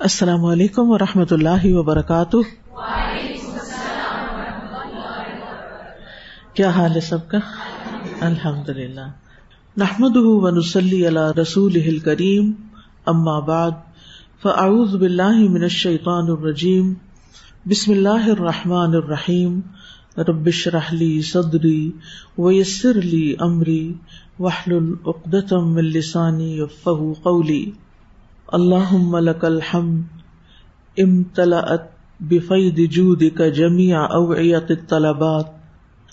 السلام علیکم و رحمۃ اللہ وبرکاتہ۔ کیا حال ہے سب کا؟ الحمد للہ نحمد ونسلی علی رسول کریم اما بعد، فاعوذ باللہ من الشیطان الرجیم۔ بسم اللہ الرحمٰن الرحیم۔ ربش رحلی صدری ویسر لی امری۔ وحل العقدم السانی فہو قولی۔ اللہ ملک الحم امتلأت بفید جودك جميع اوعیت الطلبات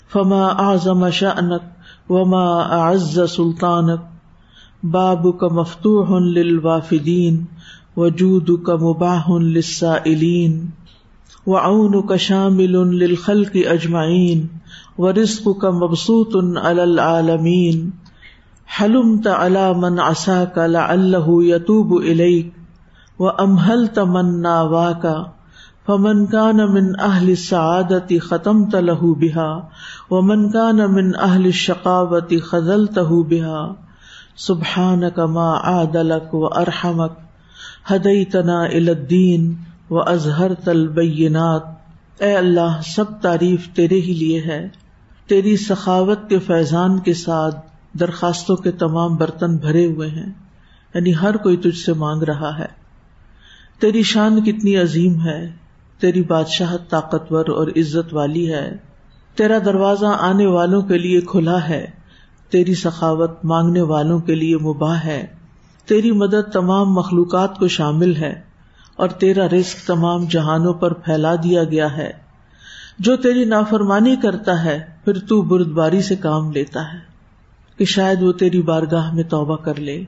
فما اعظم شأنك وما اعز سلطانك بابك مفتوح للوافدين وجودك مباح للسائلين وعونك شامل للخلق اجمعين ورزقك مبسوط على العالمين حلمت على من عساك لعله يتوب إليك وأمهلت من ناواك فمن كان من أهل السعادة ختمت له بها ومن كان من أهل الشقاوة خذلته بها سبحانك ما عادلك وأرحمك هديتنا إلى الدين وأزهرت البينات اے اللہ سب تعریف تیرے ہی لیے ہے تیری سخاوت کے فیضان کے ساتھ درخواستوں کے تمام برتن بھرے ہوئے ہیں۔ یعنی ہر کوئی تجھ سے مانگ رہا ہے۔ تیری شان کتنی عظیم ہے۔ تیری بادشاہ طاقتور اور عزت والی ہے۔ تیرا دروازہ آنے والوں کے لیے کھلا ہے۔ تیری سخاوت مانگنے والوں کے لیے مباح ہے۔ تیری مدد تمام مخلوقات کو شامل ہے۔ اور تیرا رزق تمام جہانوں پر پھیلا دیا گیا ہے۔ جو تیری نافرمانی کرتا ہے، پھر تو بردباری سے کام لیتا ہے۔ کہ شاید وہ تیری بارگاہ میں توبہ کر لے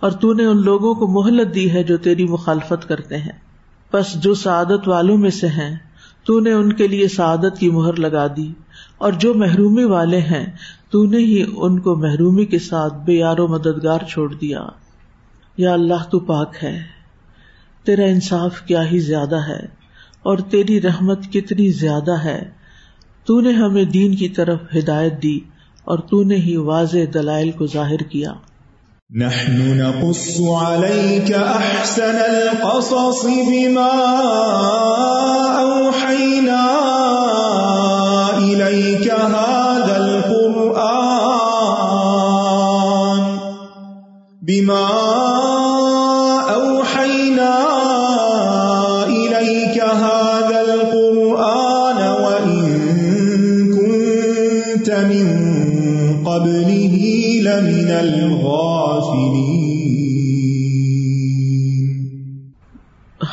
اور تو نے ان لوگوں کو مہلت دی ہے جو تیری مخالفت کرتے ہیں۔ بس جو سعادت والوں میں سے ہیں، تو نے ان کے لیے سعادت کی مہر لگا دی۔ اور جو محرومی والے ہیں، تو نے ہی ان کو محرومی کے ساتھ بے یار و مددگار چھوڑ دیا۔ یا اللہ، تو پاک ہے۔ تیرا انصاف کیا ہی زیادہ ہے، اور تیری رحمت کتنی زیادہ ہے۔ تو نے ہمیں دین کی طرف ہدایت دی۔ اور تو نے ہی واضح دلائل کو ظاہر کیا۔ نحن نقص عليك احسن القصص بما اوحينا اليك هذا القران بما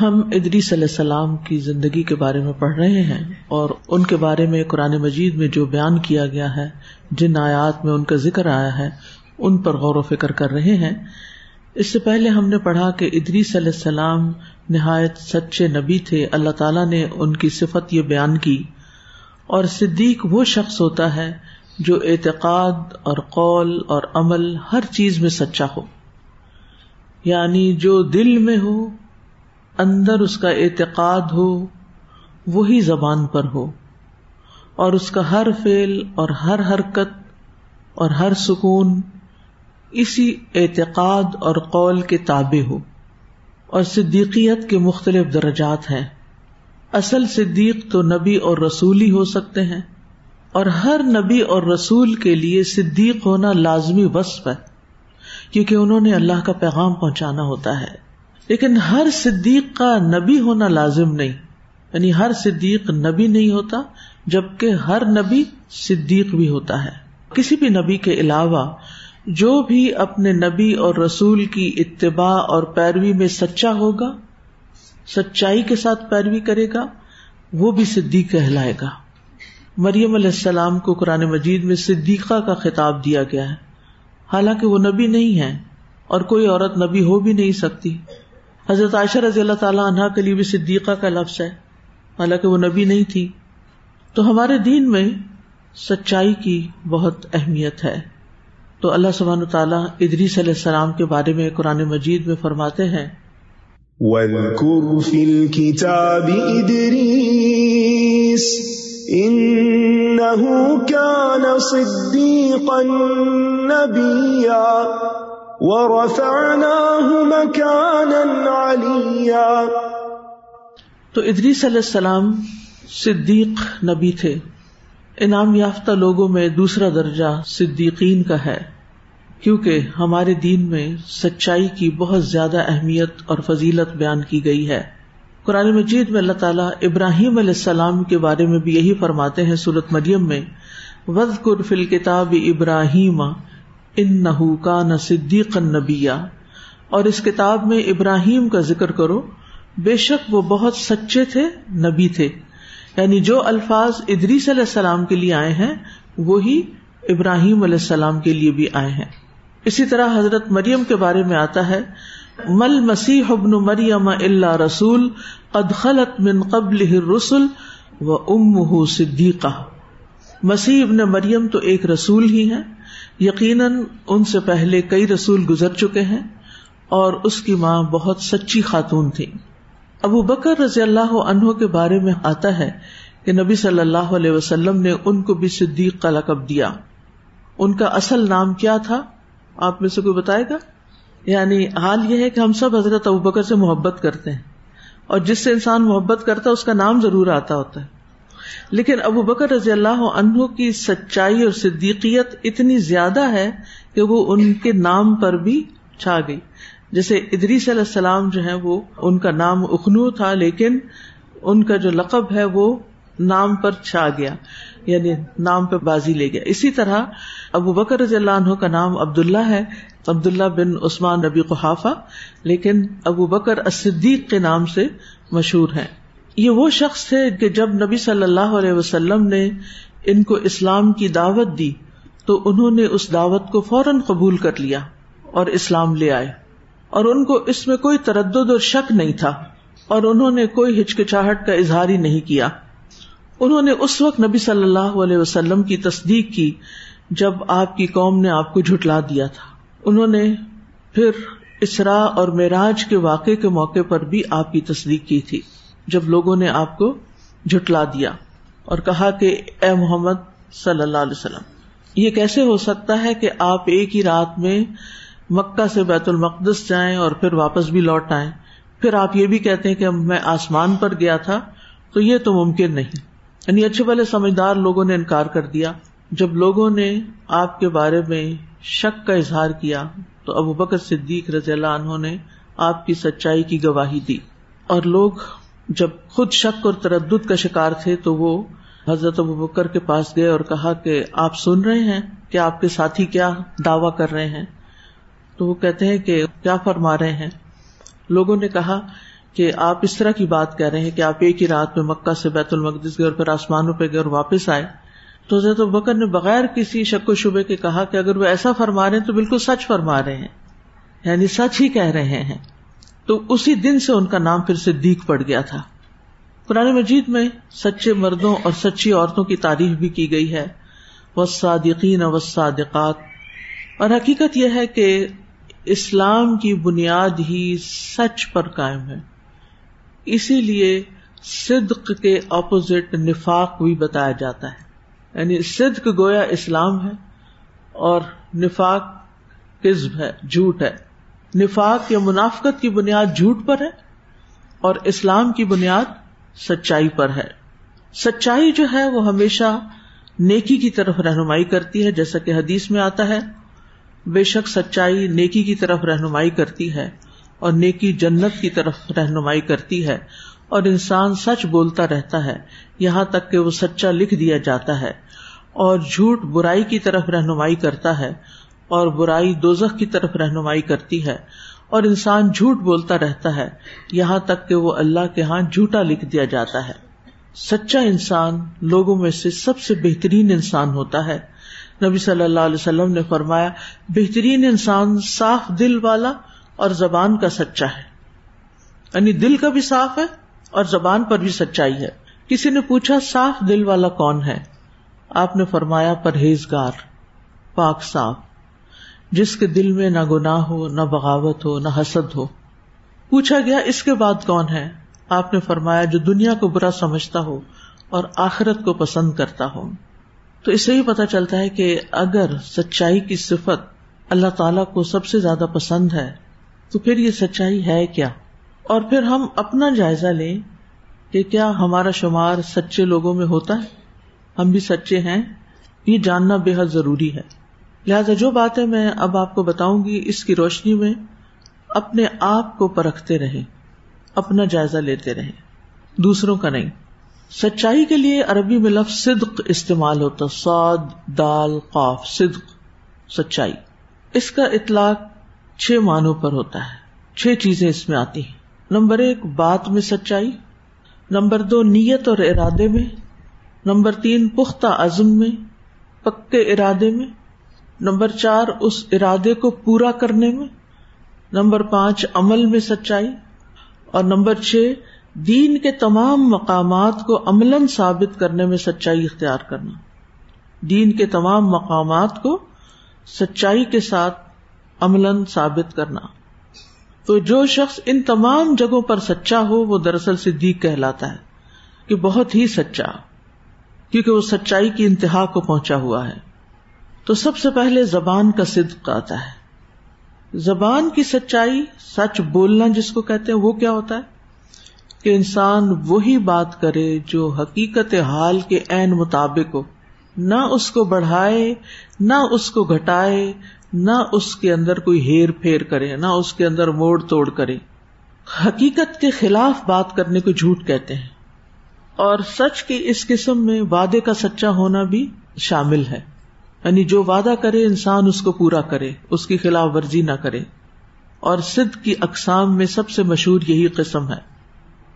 ہم ادریس علیہ السلام کی زندگی کے بارے میں پڑھ رہے ہیں اور ان کے بارے میں قرآن مجید میں جو بیان کیا گیا ہے، جن آیات میں ان کا ذکر آیا ہے، ان پر غور و فکر کر رہے ہیں۔ اس سے پہلے ہم نے پڑھا کہ ادریس علیہ السلام نہایت سچے نبی تھے۔ اللہ تعالیٰ نے ان کی صفت یہ بیان کی۔ اور صدیق وہ شخص ہوتا ہے جو اعتقاد اور قول اور عمل ہر چیز میں سچا ہو۔ یعنی جو دل میں ہو اندر اس کا اعتقاد ہو، وہی زبان پر ہو، اور اس کا ہر فعل اور ہر حرکت اور ہر سکون اسی اعتقاد اور قول کے تابع ہو، اور صدیقیت کے مختلف درجات ہیں۔ اصل صدیق تو نبی اور رسول ہی ہو سکتے ہیں، اور ہر نبی اور رسول کے لیے صدیق ہونا لازمی وصف ہے، کیونکہ انہوں نے اللہ کا پیغام پہنچانا ہوتا ہے۔ لیکن ہر صدیق کا نبی ہونا لازم نہیں۔ یعنی ہر صدیق نبی نہیں ہوتا، جبکہ ہر نبی صدیق بھی ہوتا ہے۔ کسی بھی نبی کے علاوہ جو بھی اپنے نبی اور رسول کی اتباع اور پیروی میں سچا ہوگا، سچائی کے ساتھ پیروی کرے گا، وہ بھی صدیق کہلائے گا۔ مریم علیہ السلام کو قرآن مجید میں صدیقہ کا خطاب دیا گیا ہے۔ حالانکہ وہ نبی نہیں ہے اور کوئی عورت نبی ہو بھی نہیں سکتی۔ حضرت عائشہ رضی اللہ تعالیٰ عنہ کے لیے بھی صدیقہ کا لفظ ہے۔ حالانکہ وہ نبی نہیں تھی۔ تو ہمارے دین میں سچائی کی بہت اہمیت ہے۔ تو اللہ سبحانہ تعالیٰ ادریس علیہ السلام کے بارے میں قرآن مجید میں فرماتے ہیں۔ واذكر في الكتاب إدريس إنه كان صديقا نبيا ورفعناه مكانا عليا. تو ادریس علیہ السلام صدیق نبی تھے۔ انعام یافتہ لوگوں میں دوسرا درجہ صدیقین کا ہے۔ کیونکہ ہمارے دین میں سچائی کی بہت زیادہ اہمیت اور فضیلت بیان کی گئی ہے۔ قرآن مجید میں اللہ تعالیٰ ابراہیم علیہ السلام کے بارے میں بھی یہی فرماتے ہیں سورت مریم میں۔ وز قرفل کتاب ابراہیم ان نہ کا نہ صدیق نبیا، اور اس کتاب میں ابراہیم کا ذکر کرو، بے شک وہ بہت سچے تھے، نبی تھے۔ یعنی جو الفاظ ادریس علیہ السلام کے لیے آئے ہیں، وہی ابراہیم علیہ السلام کے لیے بھی آئے ہیں۔ اسی طرح حضرت مریم کے بارے میں آتا ہے، مل مسیح ابن مریم اللہ رسول خلط من قبل رسول و ام صدیقہ۔ مسیح ابن مریم تو ایک رسول ہی ہے یقیناً ان سے پہلے کئی رسول گزر چکے ہیں اور اس کی ماں بہت سچی خاتون تھی۔ ابو بکر رضی اللہ عنہ کے بارے میں آتا ہے کہ نبی صلی اللہ علیہ وسلم نے ان کو بھی صدیق کا لقب دیا۔ ان کا اصل نام کیا تھا؟ آپ میں سے کوئی بتائے گا؟ یعنی حال یہ ہے کہ ہم سب حضرت ابو بکر سے محبت کرتے ہیں اور جس سے انسان محبت کرتا ہے، اس کا نام ضرور آتا ہوتا ہے۔ لیکن ابو بکر رضی اللہ عنہ کی سچائی اور صدیقیت اتنی زیادہ ہے کہ وہ ان کے نام پر بھی چھا گئی۔ جیسے ادری صلی السلام جو ہے وہ ان کا نام اخنو تھا، لیکن ان کا جو لقب ہے وہ نام پر چھا گیا یعنی نام پہ بازی لے گیا۔ اسی طرح ابو بکر رضی اللہ عنہ کا نام عبداللہ ہے، عبداللہ بن عثمان نبی قحافہ، لیکن ابو بکر صدیق کے نام سے مشہور ہیں۔ یہ وہ شخص تھے کہ جب نبی صلی اللہ علیہ وسلم نے ان کو اسلام کی دعوت دی تو انہوں نے اس دعوت کو فوراً قبول کر لیا اور اسلام لے آئے اور ان کو اس میں کوئی تردد اور شک نہیں تھا اور انہوں نے کوئی ہچکچاہٹ کا اظہار ہی نہیں کیا۔ انہوں نے اس وقت نبی صلی اللہ علیہ وسلم کی تصدیق کی جب آپ کی قوم نے آپ کو جھٹلا دیا تھا۔ انہوں نے پھر اسرا اور معراج کے واقعے کے موقع پر بھی آپ کی تصدیق کی تھی۔ جب لوگوں نے آپ کو جھٹلا دیا اور کہا کہ اے محمد صلی اللہ علیہ وسلم، یہ کیسے ہو سکتا ہے کہ آپ ایک ہی رات میں مکہ سے بیت المقدس جائیں اور پھر واپس بھی لوٹ آئیں؟ پھر آپ یہ بھی کہتے ہیں کہ میں آسمان پر گیا تھا، تو یہ تو ممکن نہیں۔ یعنی اچھے والے سمجھدار لوگوں نے انکار کر دیا۔ جب لوگوں نے آپ کے بارے میں شک کا اظہار کیا، تو ابو بکر صدیق رضی اللہ عنہ نے آپ کی سچائی کی گواہی دی۔ اور لوگ جب خود شک اور تردد کا شکار تھے تو وہ حضرت ابو بکر کے پاس گئے اور کہا کہ آپ سن رہے ہیں کہ آپ کے ساتھی کیا دعوی کر رہے ہیں؟ تو وہ کہتے ہیں کہ کیا فرما رہے ہیں؟ لوگوں نے کہا کہ آپ اس طرح کی بات کہہ رہے ہیں کہ آپ ایک ہی رات میں مکہ سے بیت المقدس گئے اور پھر آسمانوں پہ گئے اور واپس آئے۔ تو حضرت بکر نے بغیر کسی شک و شبے کے کہا کہ اگر وہ ایسا فرما رہے ہیں تو بالکل سچ فرما رہے ہیں۔ یعنی سچ ہی کہہ رہے ہیں۔ تو اسی دن سے ان کا نام پھر صدیق پڑ گیا تھا۔ قرآن مجید میں سچے مردوں اور سچی عورتوں کی تعریف بھی کی گئی ہے۔ وسادقین وسادقات اور حقیقت یہ ہے کہ اسلام کی بنیاد ہی سچ پر قائم ہے۔ اسی لیے صدق کے اپوزٹ نفاق بھی بتایا جاتا ہے۔ یعنی صدق گویا اسلام ہے اور نفاق کزب ہے، جھوٹ ہے۔ نفاق یا منافقت کی بنیاد جھوٹ پر ہے اور اسلام کی بنیاد سچائی پر ہے۔ سچائی جو ہے وہ ہمیشہ نیکی کی طرف رہنمائی کرتی ہے، جیسا کہ حدیث میں آتا ہے۔ بے شک سچائی نیکی کی طرف رہنمائی کرتی ہے اور نیکی جنت کی طرف رہنمائی کرتی ہے۔ اور انسان سچ بولتا رہتا ہے، یہاں تک کہ وہ سچا لکھ دیا جاتا ہے۔ اور جھوٹ برائی کی طرف رہنمائی کرتا ہے۔ اور برائی دوزخ کی طرف رہنمائی کرتی ہے اور انسان جھوٹ بولتا رہتا ہے، یہاں تک کہ وہ اللہ کے ہاں جھوٹا لکھ دیا جاتا ہے۔ سچا انسان لوگوں میں سے سب سے بہترین انسان ہوتا ہے۔ نبی صلی اللہ علیہ وسلم نے فرمایا، بہترین انسان صاف دل والا اور زبان کا سچا ہے۔ یعنی دل کا بھی صاف ہے اور زبان پر بھی سچائی ہے۔ کسی نے پوچھا، صاف دل والا کون ہے؟ آپ نے فرمایا، پرہیزگار، پاک صاف۔ جس کے دل میں نہ گناہ ہو، نہ بغاوت ہو، نہ حسد ہو۔ پوچھا گیا، اس کے بعد کون ہے؟ آپ نے فرمایا، جو دنیا کو برا سمجھتا ہو اور آخرت کو پسند کرتا ہو۔ تو اس سے ہی پتا چلتا ہے کہ اگر سچائی کی صفت اللہ تعالی کو سب سے زیادہ پسند ہے، تو پھر یہ سچائی ہے کیا؟ اور پھر ہم اپنا جائزہ لیں کہ کیا ہمارا شمار سچے لوگوں میں ہوتا ہے؟ ہم بھی سچے ہیں، یہ جاننا بے حد ضروری ہے۔ لہذا جو باتیں میں اب آپ کو بتاؤں گی اس کی روشنی میں اپنے آپ کو پرکھتے رہے اپنا جائزہ لیتے رہے دوسروں کا نہیں، سچائی کے لیے عربی میں لفظ صدق استعمال ہوتا سعد دال، قاف، صدق، سچائی۔ اس کا اطلاق چھ معنوں پر ہوتا ہے، چھ چیزیں اس میں آتی ہیں۔ نمبر ایک، بات میں سچائی۔ نمبر دو، نیت اور ارادے میں۔ نمبر تین، پختہ عزم میں، پکے ارادے میں۔ نمبر چار، اس ارادے کو پورا کرنے میں، نمبر پانچ، عمل میں سچائی، اور نمبر چھ، دین کے تمام مقامات کو عمل ثابت کرنے میں سچائی اختیار کرنا۔ دین کے تمام مقامات کو سچائی کے ساتھ عمل ثابت کرنا۔ تو جو شخص ان تمام جگہوں پر سچا ہو، وہ دراصل صدیق کہلاتا ہے کہ بہت ہی سچا، کیونکہ وہ سچائی کی انتہا کو پہنچا ہوا ہے۔ تو سب سے پہلے زبان کا صدق آتا ہے۔ زبان کی سچائی سچ بولنا جس کو کہتے ہیں وہ کیا ہوتا ہے؟ کہ انسان وہی بات کرے جو حقیقت حال کے عین مطابق ہو۔ نہ اس کو بڑھائے، نہ اس کو گھٹائے، نہ اس کے اندر کوئی ہیر پھیر کرے، نہ اس کے اندر موڑ توڑ کرے۔ حقیقت کے خلاف بات کرنے کو جھوٹ کہتے ہیں۔ اور سچ کی اس قسم میں وعدے کا سچا ہونا بھی شامل ہے۔ یعنی جو وعدہ کرے انسان اس کو پورا کرے، اس کی خلاف ورزی نہ کرے۔ اور سدھ کی اقسام میں سب سے مشہور یہی قسم ہے۔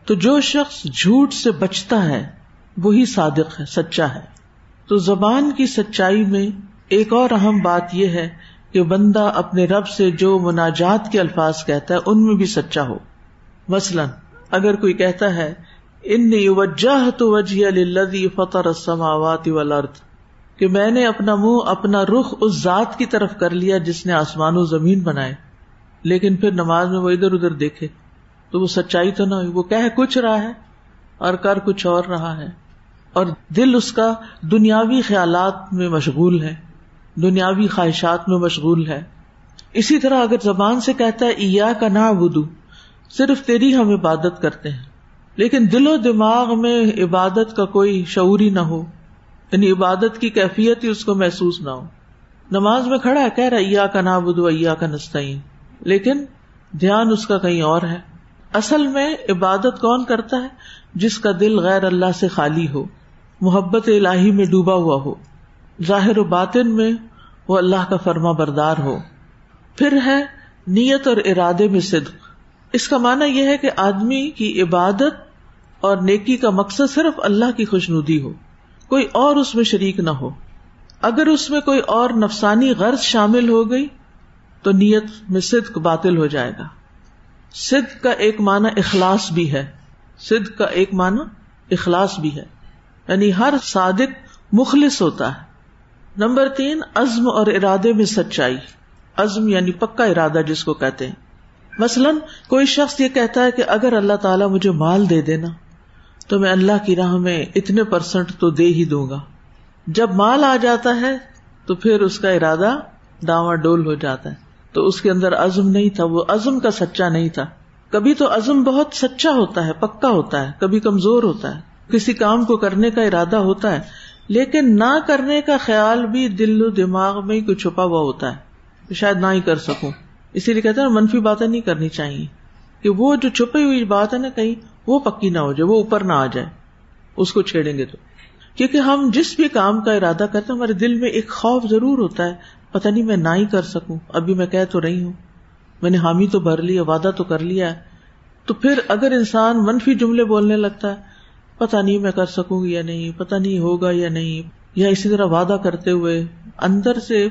تو جو شخص جھوٹ سے بچتا ہے، وہی صادق ہے، سچا ہے۔ تو زبان کی سچائی میں ایک اور اہم بات یہ ہے کہ بندہ اپنے رب سے جو مناجات کے الفاظ کہتا ہے، ان میں بھی سچا ہو۔ مثلاً، اگر کوئی کہتا ہے ان وجہ تو وجہ فتح السماوات والارض کہ میں نے اپنا منہ اپنا رخ اس ذات کی طرف کر لیا جس نے آسمان و زمین بنائے۔ لیکن پھر نماز میں وہ ادھر ادھر دیکھے۔ تو وہ سچائی تو نہ ہوئی، وہ کہ کچھ رہا ہے اور کر کچھ اور رہا ہے۔ اور دل اس کا دنیاوی خیالات میں مشغول ہے، دنیاوی خواہشات میں مشغول ہے۔ اسی طرح اگر زبان سے کہتا ہے ایا کا نہ بدو صرف تیری ہم عبادت کرتے ہیں۔ لیکن دل و دماغ میں عبادت کا کوئی شعوری نہ ہو۔ یعنی عبادت کی کیفیت ہی اس کو محسوس نہ ہو۔ نماز میں کھڑا ہے، کہہ رہا ایا کا نہ بدو ایا کا نستعین لیکن دھیان اس کا کہیں اور ہے۔ اصل میں عبادت کون کرتا ہے؟ جس کا دل غیر اللہ سے خالی ہو، محبت الہی میں ڈوبا ہوا ہو۔ ظاہر و باطن میں وہ اللہ کا فرما بردار ہو۔ پھر ہے نیت اور ارادے میں صدق۔ اس کا معنی یہ ہے کہ آدمی کی عبادت اور نیکی کا مقصد صرف اللہ کی خوش ندی ہو۔ کوئی اور اس میں شریک نہ ہو۔ اگر اس میں کوئی اور نفسانی غرض شامل ہو گئی، تو نیت میں صدق باطل ہو جائے گا۔ سدھ کا ایک معنی اخلاص بھی ہے۔ سدھ کا ایک معنی اخلاص بھی ہے۔ یعنی ہر صادق مخلص ہوتا ہے۔ نمبر تین، عزم اور ارادے میں سچائی۔ عزم یعنی پکا ارادہ جس کو کہتے ہیں۔ مثلاً کوئی شخص یہ کہتا ہے کہ اگر اللہ تعالیٰ مجھے مال دے دینا تو میں اللہ کی راہ میں اتنے پرسنٹ تو دے ہی دوں گا۔ جب مال آ جاتا ہے تو پھر اس کا ارادہ ڈاواں ڈول ہو جاتا ہے۔ تو اس کے اندر عزم نہیں تھا، وہ عزم کا سچا نہیں تھا۔ کبھی تو عزم بہت سچا ہوتا ہے، پکا ہوتا ہے، کبھی کمزور ہوتا ہے۔ کسی کام کو کرنے کا ارادہ ہوتا ہے، لیکن نہ کرنے کا خیال بھی دل و دماغ میں ہی چھپا ہوا ہوتا ہے۔ شاید نہ ہی کر سکوں۔ اسی لیے کہتے ہیں منفی باتیں نہیں کرنی چاہیے۔ کہ وہ جو چھپی ہوئی بات ہے نا کہیں وہ پکی نہ ہو جائے، وہ اوپر نہ آ جائے، اس کو چھیڑیں گے تو۔ کیونکہ ہم جس بھی کام کا ارادہ کرتے ہیں، ہمارے دل میں ایک خوف ضرور ہوتا ہے پتا نہیں میں نہ ہی کر سکوں، ابھی میں کہہ تو رہی ہوں۔ میں نے حامی تو بھر لیا، وعدہ تو کر لیا ہے۔ تو پھر اگر انسان منفی جملے بولنے لگتا ہے پتا نہیں میں کر سکوں گی یا نہیں پتا نہیں ہوگا یا نہیں، یا اسی طرح وعدہ کرتے ہوئے اندر سے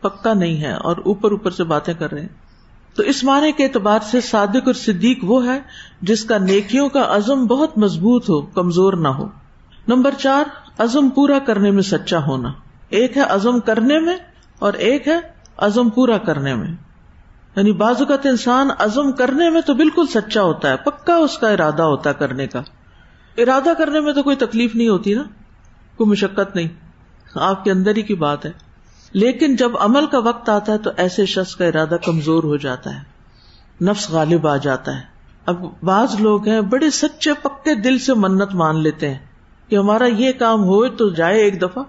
پکا نہیں ہے اور اوپر اوپر سے باتیں کر رہے ہیں۔ تو اس معنی کے اعتبار سے صادق اور صدیق وہ ہے جس کا نیکیوں کا عزم بہت مضبوط ہو، کمزور نہ ہو۔ نمبر چار، عزم پورا کرنے میں سچا ہونا۔ ایک ہے عزم کرنے میں اور ایک ہے عزم پورا کرنے میں۔ یعنی بعض اوقات انسان عزم کرنے میں تو بالکل سچا ہوتا ہے، پکا اس کا ارادہ ہوتا ہے کرنے کا۔ ارادہ کرنے میں تو کوئی تکلیف نہیں ہوتی نا، کوئی مشقت نہیں۔ آپ کے اندر ہی کی بات ہے۔ لیکن جب عمل کا وقت آتا ہے تو ایسے شخص کا ارادہ کمزور ہو جاتا ہے۔ نفس غالب آ جاتا ہے۔ اب بعض لوگ ہیں بڑے سچے پکے دل سے منت مان لیتے ہیں کہ ہمارا یہ کام ہو تو جائے ایک دفعہ،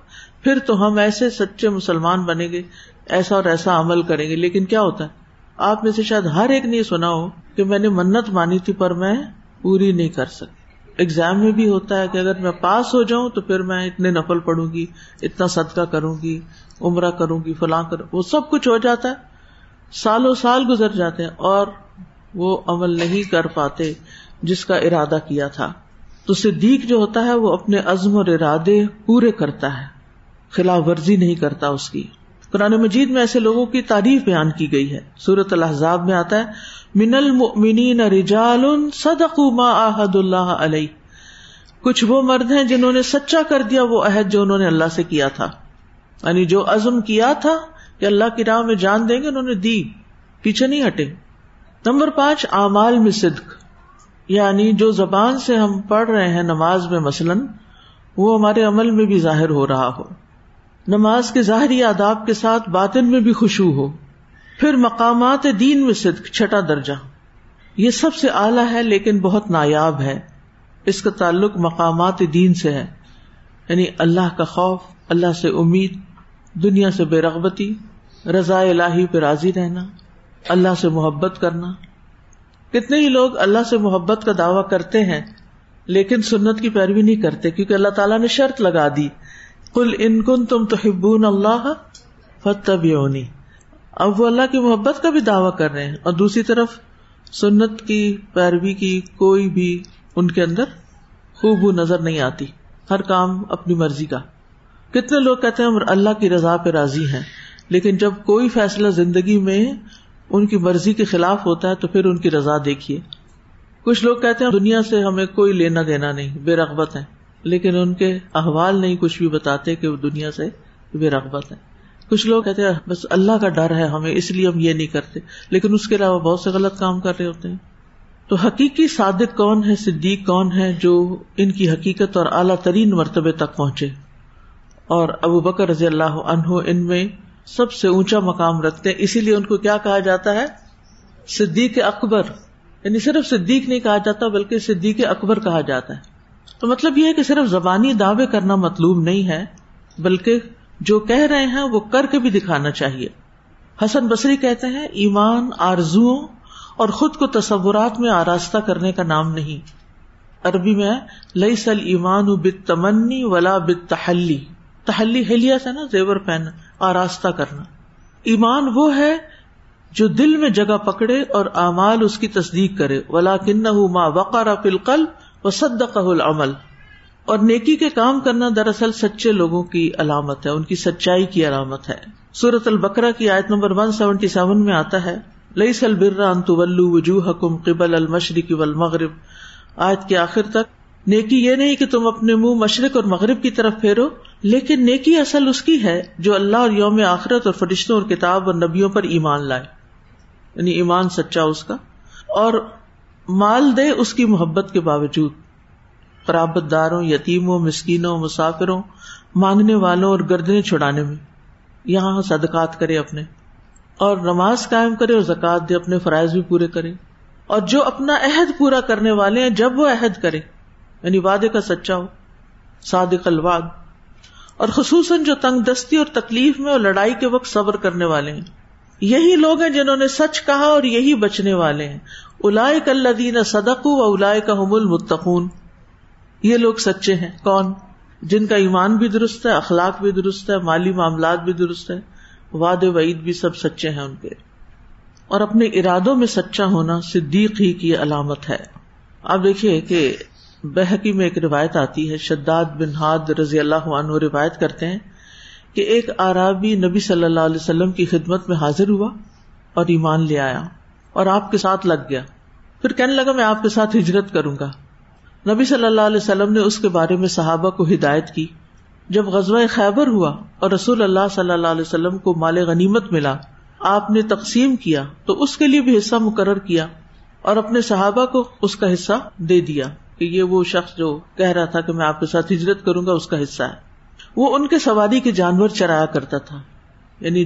پھر تو ہم ایسے سچے مسلمان بنے گے، ایسا اور ایسا عمل کریں گے۔ لیکن کیا ہوتا ہے؟ آپ میں سے شاید ہر ایک نے سنا ہو کہ میں نے منت مانی تھی پر میں پوری نہیں کر سکتی ایگزام میں بھی ہوتا ہے کہ اگر میں پاس ہو جاؤں تو پھر میں اتنے نفل پڑھوں گی، اتنا صدقہ کروں گی، عمرہ کروں گی، فلاں کروں، وہ سب کچھ ہو جاتا ہے۔ سالوں سال گزر جاتے ہیں اور وہ عمل نہیں کر پاتے جس کا ارادہ کیا تھا۔ تو صدیق جو ہوتا ہے وہ اپنے عزم اور ارادے پورے کرتا ہے، خلاف ورزی نہیں کرتا اس کی۔ قرآن مجید میں ایسے لوگوں کی تعریف بیان کی گئی ہے۔ سورت الحضاب میں آتا ہے، من المؤمنین رجال صدقوا ما عہد اللہ علیہ کچھ وہ مرد ہیں جنہوں نے سچا کر دیا وہ عہد جو انہوں نے اللہ سے کیا تھا۔ یعنی جو عزم کیا تھا کہ اللہ کی راہ میں جان دیں گے، انہوں نے دی، پیچھے نہیں ہٹے۔ نمبر پانچ، اعمال میں صدق۔ یعنی جو زبان سے ہم پڑھ رہے ہیں نماز میں مثلاً، وہ ہمارے عمل میں بھی ظاہر ہو رہا ہو۔ نماز کے ظاہری آداب کے ساتھ باطن میں بھی خوشبو ہو، پھر مقامات دین میں صدق، چھٹا درجہ۔ یہ سب سے اعلیٰ ہے لیکن بہت نایاب ہے۔ اس کا تعلق مقامات دین سے ہے۔ یعنی اللہ کا خوف، اللہ سے امید، دنیا سے بے رغبتی رضاء الہی پہ راضی رہنا، اللہ سے محبت کرنا۔ کتنے ہی لوگ اللہ سے محبت کا دعوی کرتے ہیں، لیکن سنت کی پیروی نہیں کرتے، کیونکہ اللہ تعالیٰ نے شرط لگا دی۔ کل ان کن تم تو ہبون اللہ اب وہ اللہ کی محبت کا بھی دعوی کر رہے ہیں۔ اور دوسری طرف سنت کی، پیروی کی کوئی بھی ان کے اندر خوب نظر نہیں آتی۔ ہر کام اپنی مرضی کا۔ کتنے لوگ کہتے ہیں ہم اللہ کی رضا پہ راضی ہیں، لیکن جب کوئی فیصلہ زندگی میں ان کی مرضی کے خلاف ہوتا ہے تو پھر ان کی رضا دیکھیے۔ کچھ لوگ کہتے ہیں دنیا سے ہمیں کوئی لینا دینا نہیں، بے رغبت ہے لیکن ان کے احوال نہیں کچھ بھی بتاتے کہ وہ دنیا سے بے رغبت ہے کچھ لوگ کہتے ہیں، بس اللہ کا ڈر ہے ہمیں، اس لیے ہم یہ نہیں کرتے۔ لیکن اس کے علاوہ بہت سے غلط کام کر رہے ہوتے ہیں۔ تو حقیقی صادق کون ہے؟ صدیق کون ہے جو ان کی حقیقت اور اعلیٰ ترین مرتبے تک پہنچے؟ اور ابو بکر رضی اللہ عنہ ان میں سب سے اونچا مقام رکھتے ہیں۔ اسی لیے ان کو کیا کہا جاتا ہے؟ صدیق اکبر۔ یعنی صرف صدیق نہیں کہا جاتا، بلکہ صدیق اکبر کہا جاتا ہے۔ تو مطلب یہ ہے کہ صرف زبانی دعوے کرنا مطلوب نہیں ہے، بلکہ جو کہہ رہے ہیں وہ کر کے بھی دکھانا چاہیے۔ حسن بصری کہتے ہیں، ایمان آرزو اور خود کو تصورات میں آراستہ کرنے کا نام نہیں۔ عربی میں لئی سل ایمان بت تمنی ولا بت تحلی تحلی ہلیا سے نا، زیور پہنا آراستہ کرنا۔ ایمان وہ ہے جو دل میں جگہ پکڑے اور اعمال اس کی تصدیق کرے۔ ولا کن ما وقار فلقل وہ العمل۔ اور نیکی کے کام کرنا دراصل سچے لوگوں کی علامت ہے، ان کی سچائی کی علامت ہے۔ سورت البکرا کی آیت نمبر ون سیونٹی سیون میں آتا ہے لئی سل برا انتو وجوہ حکم قبل المشرق والمغرب۔ آیت کے آخر تک، نیکی یہ نہیں کہ تم اپنے منہ مشرق اور مغرب کی طرف پھیرو، لیکن نیکی اصل اس کی ہے جو اللہ اور یوم آخرت اور فرشتوں اور کتاب اور نبیوں پر ایمان لائے۔ یعنی ایمان سچا اس کا۔ اور مال دے اس کی محبت کے باوجود قرابت داروں یتیموں، مسکینوں، مسافروں، مانگنے والوں اور گردنے چھڑانے میں، یہاں صدقات کرے اپنے، اور نماز قائم کرے اور زکات دے، اپنے فرائض بھی پورے کرے۔ اور جو اپنا عہد پورا کرنے والے ہیں، جب وہ عہد کرے یعنی وعدے کا سچا ہو، صادق الواد اور خصوصاً جو تنگ دستی اور تکلیف میں اور لڑائی کے وقت صبر کرنے والے ہیں۔ یہی لوگ ہیں جنہوں نے سچ کہا اور یہی بچنے والے ہیں۔ الاائے کلین صدق و الاائے کا حم المتقون۔ یہ لوگ سچے ہیں۔ کون؟ جن کا ایمان بھی درست ہے، اخلاق بھی درست ہے، مالی معاملات بھی درست ہے واد وعید بھی سب سچے ہیں ان کے۔ اور اپنے ارادوں میں سچا ہونا صدیق ہی کی علامت ہے۔ آپ دیکھیے کہ بحقی میں ایک روایت آتی ہے، شداد بن ہاد رضی اللہ عنہ روایت کرتے ہیں کہ ایک آرابی نبی صلی اللہ علیہ وسلم کی خدمت میں حاضر ہوا اور ایمان لے آیا۔ اور آپ کے ساتھ لگ گیا۔ پھر کہنے لگا، میں آپ کے ساتھ ہجرت کروں گا۔ نبی صلی اللہ علیہ وسلم نے اس کے بارے میں صحابہ کو ہدایت کی۔ جب غزوہ خیبر ہوا اور رسول اللہ صلی اللہ علیہ وسلم کو مال غنیمت ملا، آپ نے تقسیم کیا تو اس کے لیے بھی حصہ مقرر کیا اور اپنے صحابہ کو اس کا حصہ دے دیا کہ یہ وہ شخص جو کہہ رہا تھا کہ میں آپ کے ساتھ ہجرت کروں گا، اس کا حصہ ہے۔ وہ ان کے سواری کے جانور چرایا کرتا تھا۔ یعنی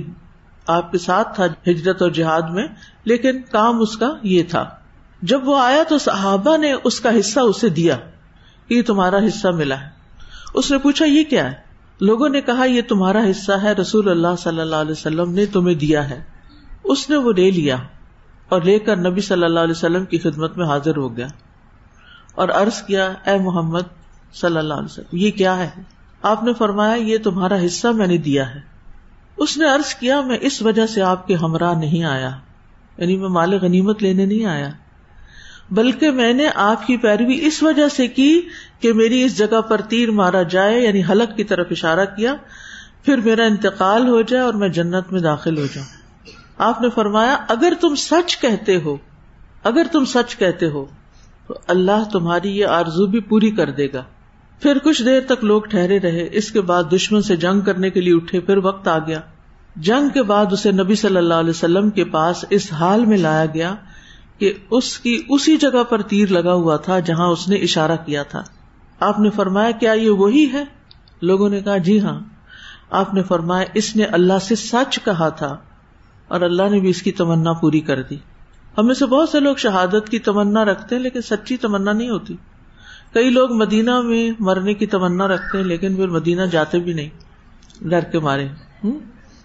آپ کے ساتھ تھا ہجرت اور جہاد میں، لیکن کام اس کا یہ تھا۔ جب وہ آیا تو صحابہ نے اس کا حصہ اسے دیا۔ کہ یہ تمہارا حصہ ملا ہے۔ اس نے پوچھا، یہ کیا ہے؟ لوگوں نے کہا، یہ تمہارا حصہ ہے، رسول اللہ صلی اللہ علیہ وسلم نے تمہیں دیا ہے۔ اس نے وہ لے لیا اور لے کر نبی صلی اللہ علیہ وسلم کی خدمت میں حاضر ہو گیا اور عرض کیا، اے محمد صلی اللہ علیہ وسلم، یہ کیا ہے؟ آپ نے فرمایا، یہ تمہارا حصہ میں نے دیا ہے۔ اس نے عرض کیا، میں اس وجہ سے آپ کے ہمراہ نہیں آیا۔ یعنی میں مال غنیمت لینے نہیں آیا۔ بلکہ میں نے آپ کی پیروی اس وجہ سے کی کہ میری اس جگہ پر تیر مارا جائے یعنی حلق کی طرف اشارہ کیا، پھر میرا انتقال ہو جائے اور میں جنت میں داخل ہو جاؤں۔ آپ نے فرمایا، اگر تم سچ کہتے ہو، اگر تم سچ کہتے ہو، تو اللہ تمہاری یہ آرزو بھی پوری کر دے گا۔ پھر کچھ دیر تک لوگ ٹھہرے رہے۔ اس کے بعد دشمن سے جنگ کرنے کے لیے اٹھے، پھر وقت آ گیا۔ جنگ کے بعد اسے نبی صلی اللہ علیہ وسلم کے پاس اس حال میں لایا گیا کہ اس کی اسی جگہ پر تیر لگا ہوا تھا جہاں اس نے اشارہ کیا تھا۔ آپ نے فرمایا، کیا یہ وہی ہے؟ لوگوں نے کہا جی ہاں۔ آپ نے فرمایا، اس نے اللہ سے سچ کہا تھا اور اللہ نے بھی اس کی تمنا پوری کر دی۔ ہمیں سے بہت سے لوگ شہادت کی تمنا رکھتے ہیں لیکن سچی تمنا نہیں ہوتی۔ کئی لوگ مدینہ میں مرنے کی تمنا رکھتے ہیں، لیکن پھر مدینہ جاتے بھی نہیں، ڈر کے مارے۔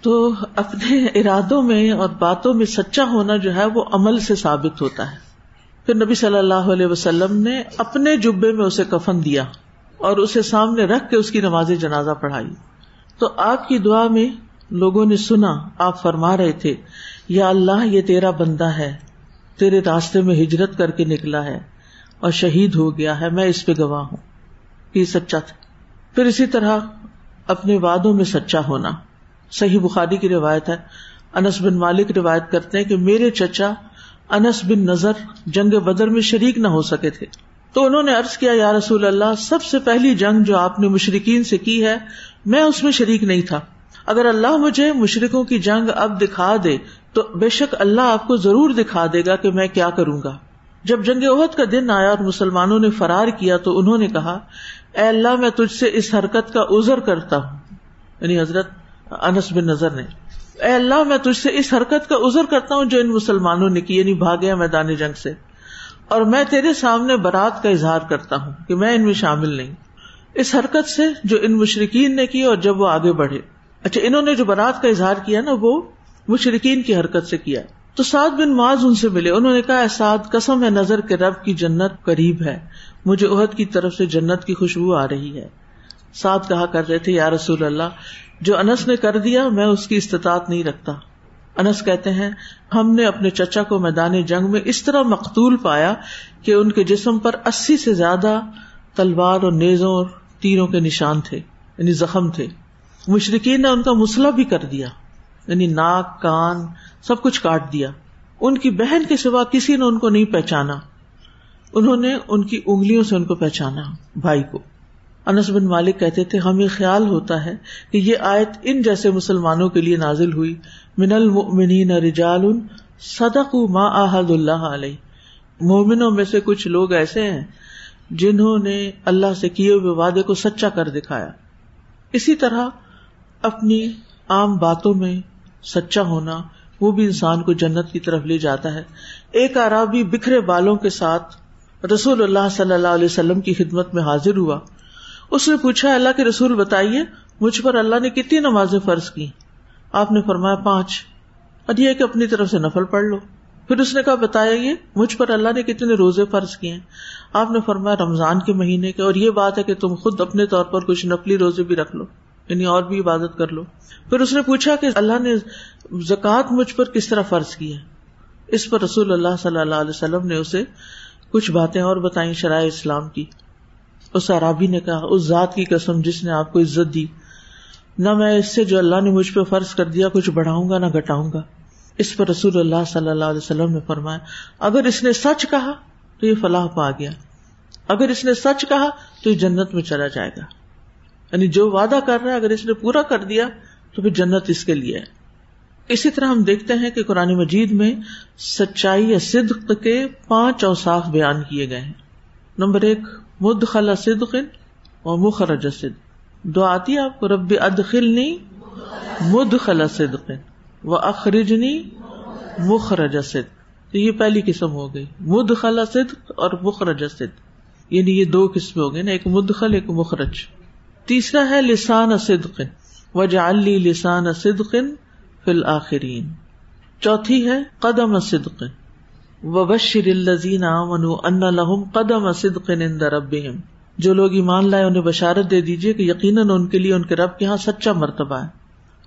تو اپنے ارادوں میں اور باتوں میں سچا ہونا جو ہے، وہ عمل سے ثابت ہوتا ہے۔ پھر نبی صلی اللہ علیہ وسلم نے اپنے جبے میں اسے کفن دیا اور اسے سامنے رکھ کے اس کی نماز جنازہ پڑھائی۔ تو آپ کی دعا میں لوگوں نے سنا، آپ فرما رہے تھے، یا اللہ، یہ تیرا بندہ ہے، تیرے راستے میں ہجرت کر کے نکلا ہے۔ اور شہید ہو گیا ہے، میں اس پہ گواہ ہوں۔ یہ سچا تھا۔ پھر اسی طرح اپنے وادوں میں سچا ہونا۔ صحیح بخاری کی روایت ہے۔ انس بن مالک روایت کرتے ہیں کہ میرے چچا انس بن نظر جنگ بدر میں شریک نہ ہو سکے تھے۔ تو انہوں نے ارض کیا، یا رسول اللہ، سب سے پہلی جنگ جو آپ نے مشرقین سے کی ہے، میں اس میں شریک نہیں تھا۔ اگر اللہ مجھے مشرقوں کی جنگ اب دکھا دے، تو بے شک اللہ آپ کو ضرور دکھا دے گا کہ میں کیا کروں گا۔ جب جنگ عہد کا دن آیا اور مسلمانوں نے فرار کیا تو انہوں نے کہا، اے اللہ میں تجھ سے اس حرکت کا ازر کرتا ہوں۔ یعنی حضرت انس بن نظر نے، اے اللہ میں تجھ سے اس حرکت کا ازر کرتا ہوں جو ان مسلمانوں نے کی یعنی بھاگے میدان جنگ سے۔ اور میں تیرے سامنے برات کا اظہار کرتا ہوں کہ میں ان میں شامل نہیں۔ اس حرکت سے جو ان مشرقین نے کی اور جب وہ آگے بڑھے۔ اچھا انہوں نے جو برات کا اظہار کیا نا، وہ مشرقین کی حرکت سے کیا۔ تو سعد بن معاذ ان سے ملے۔ انہوں نے کہا سعد، قسم ہے نظر کے رب کی جنت قریب ہے۔ مجھے عہد کی طرف سے جنت کی خوشبو آ رہی ہے۔ سعد کہا کر رہے تھے، یا رسول اللہ، جو انس نے کر دیا، میں اس کی استطاعت نہیں رکھتا۔ انس کہتے ہیں، ہم نے اپنے چچا کو میدان جنگ میں اس طرح مقتول پایا کہ ان کے جسم پر اسی سے زیادہ تلوار اور نیزوں اور تیروں کے نشان تھے یعنی زخم تھے۔ مشرقین نے ان کا مسئلہ بھی کر دیا یعنی ناک، کان سب کچھ کاٹ دیا۔ ان کی بہن کے سوا کسی نے ان کو نہیں پہچانا۔ انہوں نے ان کی انگلیوں سے ان کو پہچانا، بھائی کو۔ انس بن مالک کہتے تھے، ہمیں خیال ہوتا ہے کہ یہ آیت ان جیسے مسلمانوں کے لیے نازل ہوئی۔ من المؤمنین رجال صدق ما آحد اللہ علیہ۔ مومنوں میں سے کچھ لوگ ایسے ہیں جنہوں نے اللہ سے کیے ہوئے وعدے کو سچا کر دکھایا۔ اسی طرح اپنی عام باتوں میں سچا ہونا وہ بھی انسان کو جنت کی طرف لے جاتا ہے۔ ایک عرابی بکھرے بالوں کے ساتھ رسول اللہ صلی اللہ علیہ وسلم کی خدمت میں حاضر ہوا۔ اس نے پوچھا، اللہ کے رسول بتائیے، مجھ پر اللہ نے کتنی نمازیں فرض کی؟ آپ نے فرمایا، پانچ۔ اور یہ کہ اپنی طرف سے نفل پڑھ لو۔ پھر اس نے کہا، بتایا یہ، مجھ پر اللہ نے کتنے روزے فرض کیے آپ نے فرمایا، رمضان کے مہینے کے۔ اور یہ بات ہے کہ تم خود اپنے طور پر کچھ نفلی روزے بھی رکھ لو۔ یعنی اور بھی عبادت کر لو۔ پھر اس نے پوچھا کہ اللہ نے زکوٰۃ مجھ پر کس طرح فرض کی ہے؟ اس پر رسول اللہ صلی اللہ علیہ وسلم نے اسے کچھ باتیں اور بتائی شرائع اسلام کی۔ اس عرابی نے کہا، اس ذات کی قسم جس نے آپ کو عزت دی۔ نہ میں اس سے جو اللہ نے مجھ پہ فرض کر دیا کچھ بڑھاؤں گا، نہ گٹاؤں گا۔ اس پر رسول اللہ صلی اللہ علیہ وسلم نے فرمایا، اگر اس نے سچ کہا تو یہ فلاح پا گیا۔ اگر اس نے سچ کہا تو یہ جنت میں چلا جائے گا۔ یعنی جو وعدہ کر رہا ہے، اگر اس نے پورا کر دیا، تو پھر جنت اس کے لیے ہے۔ اسی طرح ہم دیکھتے ہیں کہ قرآن مجید میں سچائی یا صدق کے پانچ اوساف بیان کیے گئے ہیں۔ نمبر ایک مد خلا صدق اور مخرج صد دعا آتی ہے آپ کو، رب ادخل مد خلا صدق و اخرجنی مخرج صدق۔ تو یہ پہلی قسم ہو گئی مد خلا صدق اور مخرج صدق۔ یعنی یہ دو قسم ہو گئی نا، ایک مدخل، ایک مخرج۔ تیسرا ہے لسان صدق و جعلی لسان صدق فی الآخرین چوتھی ہے قدم صدق و بشر الزین امن ان لہم قدم صدق عند ربهم جو لوگ ایمان لائے انہیں بشارت دے دیجیے کہ یقیناً ان کے لیے ان کے رب کے یہاں سچا مرتبہ ہے۔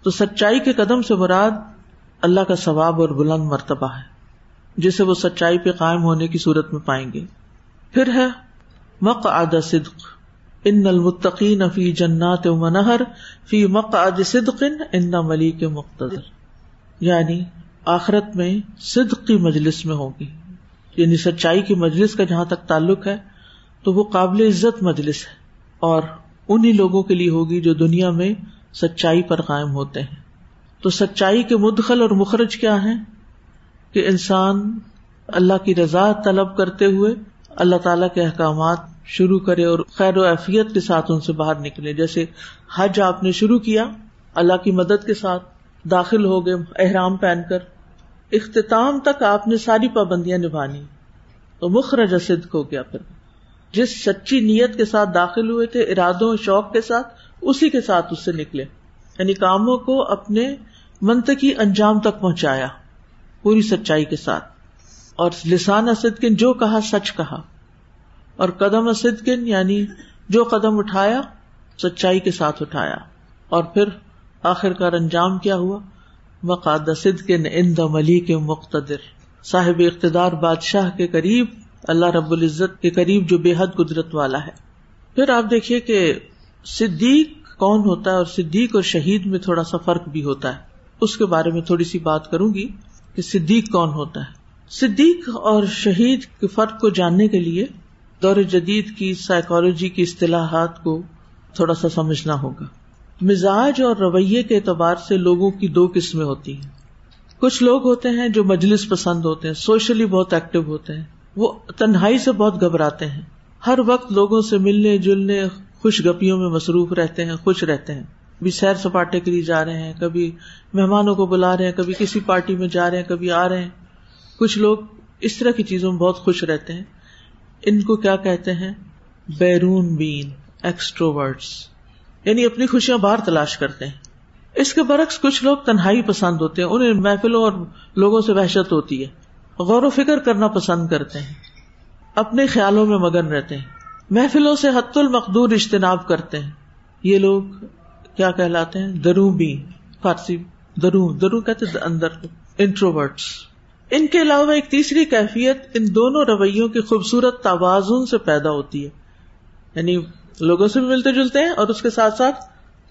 تو سچائی کے قدم سے مراد اللہ کا ثواب اور بلند مرتبہ ہے، جسے وہ سچائی پہ قائم ہونے کی صورت میں پائیں گے۔ پھر ہے مق آد صدق۔ ان المتقین فی جنات و منہر فی مق آد صدق ان ملیک مقتدر۔ یعنی آخرت میں صدق کی مجلس میں ہوگی۔ یعنی سچائی کی مجلس کا جہاں تک تعلق ہے، تو وہ قابل عزت مجلس ہے۔ اور انہیں لوگوں کے لیے ہوگی جو دنیا میں سچائی پر قائم ہوتے ہیں۔ تو سچائی کے مدخل اور مخرج کیا ہے کہ انسان اللہ کی رضا طلب کرتے ہوئے اللہ تعالی کے احکامات شروع کرے اور خیر و افیت کے ساتھ ان سے باہر نکلے۔ جیسے حج آپ نے شروع کیا، اللہ کی مدد کے ساتھ داخل ہو گئے، احرام پہن کر۔ اختتام تک آپ نے ساری پابندیاں نبھانی۔ تو مخرج صدق ہو گیا پھر۔ جس سچی نیت کے ساتھ داخل ہوئے تھے، ارادوں شوق کے ساتھ اسی کے ساتھ اس سے نکلے۔ یعنی کاموں کو اپنے منطقی انجام تک پہنچایا، پوری سچائی کے ساتھ۔ اور لسان اسدکن جو کہا، سچ کہا۔ اور قدم اسدکن یعنی جو قدم اٹھایا، سچائی کے ساتھ اٹھایا۔ اور پھر آخر کار انجام کیا ہوا؟ مقاد صدقن ان ملی کے مقتدر۔ صاحب اقتدار بادشاہ کے قریب، اللہ رب العزت کے قریب جو بے حد قدرت والا ہے۔ پھر آپ دیکھیے کہ صدیق کون ہوتا ہے اور صدیق اور شہید میں تھوڑا سا فرق بھی ہوتا ہے۔ اس کے بارے میں تھوڑی سی بات کروں گی کہ صدیق کون ہوتا ہے۔ صدیق اور شہید کے فرق کو جاننے کے لیے دور جدید کی سائیکولوجی کی اصطلاحات کو تھوڑا سا سمجھنا ہوگا۔ مزاج اور رویے کے اعتبار سے لوگوں کی دو قسمیں ہوتی ہیں۔ کچھ لوگ ہوتے ہیں جو مجلس پسند ہوتے ہیں سوشلی بہت ایکٹیو ہوتے ہیں۔ وہ تنہائی سے بہت گھبراتے ہیں۔ ہر وقت لوگوں سے ملنے جلنے خوش گپیوں میں مصروف رہتے ہیں، خوش رہتے ہیں۔ کبھی سیر سپاٹے کے لیے جا رہے ہیں، کبھی مہمانوں کو بلا رہے ہیں، کبھی کسی پارٹی میں جا رہے ہیں، کبھی آ رہے ہیں۔ کچھ لوگ اس طرح کی چیزوں میں بہت خوش رہتے ہیں۔ ان کو کیا کہتے ہیں؟ بیرون بین ایکسٹروورڈس یعنی اپنی خوشیاں باہر تلاش کرتے ہیں۔ اس کے برعکس کچھ لوگ تنہائی پسند ہوتے ہیں، انہیں محفلوں اور لوگوں سے وحشت ہوتی ہے۔ غور و فکر کرنا پسند کرتے ہیں۔ اپنے خیالوں میں مگن رہتے ہیں۔ محفلوں سے حت المقدور اجتناب کرتے ہیں۔ یہ لوگ کیا کہلاتے ہیں؟ درو بی فارسی درو درو کہتے اندر انٹروورٹس ان کے علاوہ ایک تیسری کیفیت ان دونوں رویوں کی خوبصورت توازن سے پیدا ہوتی ہے۔ یعنی لوگوں سے بھی ملتے جلتے ہیں اور اس کے ساتھ ساتھ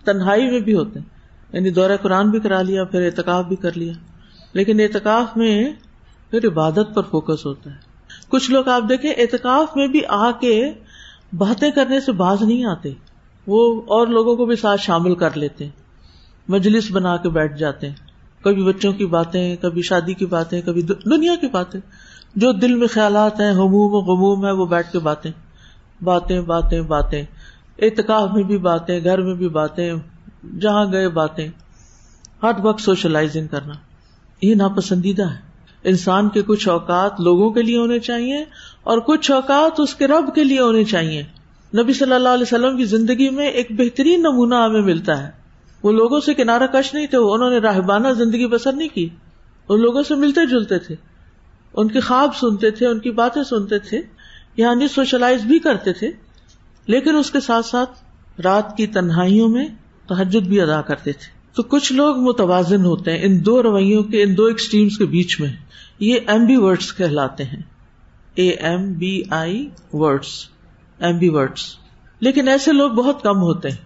تنہائی میں بھی ہوتے ہیں۔ یعنی دورہ قرآن بھی کرا لیا، پھر اعتکاف بھی کر لیا۔ لیکن اعتکاف میں پھر عبادت پر فوکس ہوتا ہے۔ کچھ لوگ آپ دیکھیں، اعتکاف میں بھی آ کے باتیں کرنے سے باز نہیں آتے۔ وہ اور لوگوں کو بھی ساتھ شامل کر لیتے مجلس بنا کے بیٹھ جاتے ہیں۔ کبھی بچوں کی باتیں، کبھی شادی کی باتیں، کبھی دنیا کی باتیں۔ جو دل میں خیالات ہیں حموم و غموم ہے وہ بیٹھ کے باتیں۔ باتیں باتیں باتیں۔ اعتکاف میں بھی باتیں، گھر میں بھی باتیں، جہاں گئے باتیں۔ ہر وقت سوشلائزنگ کرنا۔ یہ ناپسندیدہ ہے۔ انسان کے کچھ اوقات لوگوں کے لیے ہونے چاہیے اور کچھ اوقات اس کے رب کے لیے ہونے چاہیے۔ نبی صلی اللہ علیہ وسلم کی زندگی میں ایک بہترین نمونہ ہمیں ملتا ہے۔ وہ لوگوں سے کنارہ کش نہیں تھے، انہوں نے راہبانہ زندگی بسر نہیں کی۔ وہ لوگوں سے ملتے جلتے تھے۔ ان کے خواب سنتے تھے، ان کی باتیں سنتے تھے۔ یعنی سوشلائز بھی کرتے تھے۔ لیکن اس کے ساتھ ساتھ رات کی تنہائیوں میں تحجد بھی ادا کرتے تھے۔ تو کچھ لوگ متوازن ہوتے ہیں، ان دو رویوں کے، ان دو ایکسٹریمس کے بیچ میں۔ یہ ایم بی ورڈس کہلاتے ہیں۔ A M B I words M B words لیکن ایسے لوگ بہت کم ہوتے ہیں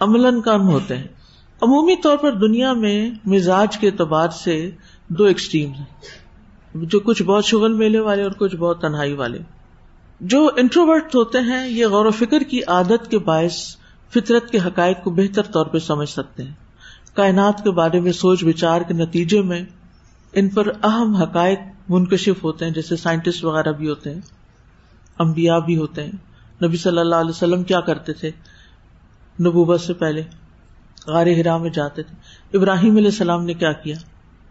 عمل کم ہوتے ہیں۔ عمومی طور پر دنیا میں مزاج کے اعتبار سے دو ایکسٹریم ہیں۔ جو کچھ بہت شغل میلے والے اور کچھ بہت تنہائی والے۔ جو انٹروورٹ ہوتے ہیں، یہ غور و فکر کی عادت کے باعث فطرت کے حقائق کو بہتر طور پہ سمجھ سکتے ہیں۔ کائنات کے بارے میں سوچ بچار کے نتیجے میں ان پر اہم حقائق منکشف ہوتے ہیں، جیسے سائنٹسٹ وغیرہ بھی ہوتے ہیں امبیا بھی ہوتے ہیں۔ نبی صلی اللہ علیہ وسلم کیا کرتے تھے؟ نبوبت سے پہلے۔ غار ہرا میں جاتے تھے۔ ابراہیم علیہ السلام نے کیا کیا؟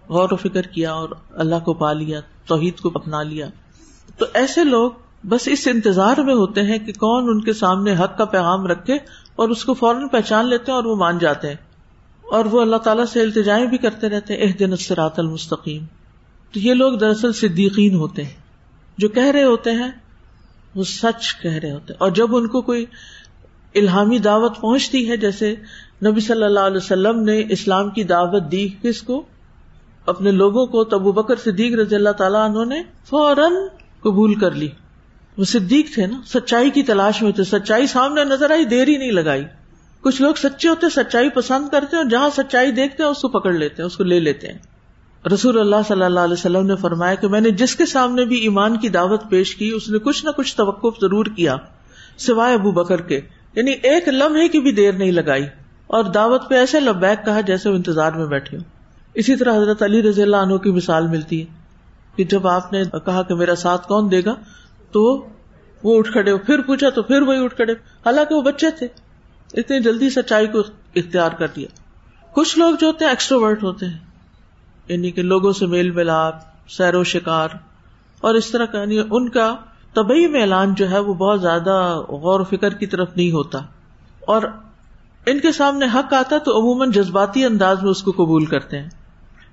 غور و فکر کیا اور اللہ کو پا لیا، توحید کو اپنا لیا۔ تو ایسے لوگ بس اس انتظار میں ہوتے ہیں کہ کون ان کے سامنے حق کا پیغام رکھے اور اس کو فوراً پہچان لیتے ہیں اور وہ مان جاتے ہیں۔ اور وہ اللہ تعالیٰ سے التجائیں بھی کرتے رہتے ہیں اح دن اسرات المستقیم۔ تو یہ لوگ دراصل صدیقین ہوتے ہیں، جو کہہ رہے ہوتے ہیں، وہ سچ کہہ رہے ہوتے ہیں۔ اور جب ان کو کوئی الہامی دعوت پہنچتی ہے، جیسے نبی صلی اللہ علیہ وسلم نے اسلام کی دعوت دی کس کو؟ اپنے لوگوں کو تبو بکر صدیق رضی اللہ تعالیٰ انہوں نے فوراً قبول کر لی۔ وہ صدیق تھے نا، سچائی کی تلاش میں تھے۔ سچائی سامنے نظر آئی، دیر ہی نہیں لگائی۔ کچھ لوگ سچے ہوتے، سچائی پسند کرتے ہیں اور جہاں سچائی دیکھتے ہیں، اس کو پکڑ لیتے ہیں، اس کو لے لیتے ہیں۔ رسول اللہ صلی اللہ علیہ وسلم نے فرمایا کہ میں نے جس کے سامنے بھی ایمان کی دعوت پیش کی، اس نے کچھ نہ کچھ توقف ضرور کیا، سوائے ابو بکر کے۔ یعنی ایک لمحے کی بھی دیر نہیں لگائی۔ اور دعوت پہ ایسے لبیک کہا جیسے وہ انتظار میں بیٹھے ہوں۔ اسی طرح حضرت علی رضی اللہ عنہ کی مثال ملتی ہے کہ جب آپ نے کہا کہ میرا ساتھ کون دے گا، تو وہ اٹھ کھڑے، پھر پوچھا تو پھر وہی اٹھ کھڑے۔ حالانکہ وہ بچے تھے، اتنی جلدی سچائی کو اختیار کر دیا۔ کچھ لوگ جو ہوتے ہیں ایکسٹروورٹ ہوتے ہیں یعنی کہ لوگوں سے میل ملاپ، سیر و شکار، اور اس طرح کا یعنی ان کا طبی میں اعلان جو ہے، وہ بہت زیادہ غور و فکر کی طرف نہیں ہوتا۔ اور ان کے سامنے حق آتا تو عموماً جذباتی انداز میں اس کو قبول کرتے ہیں۔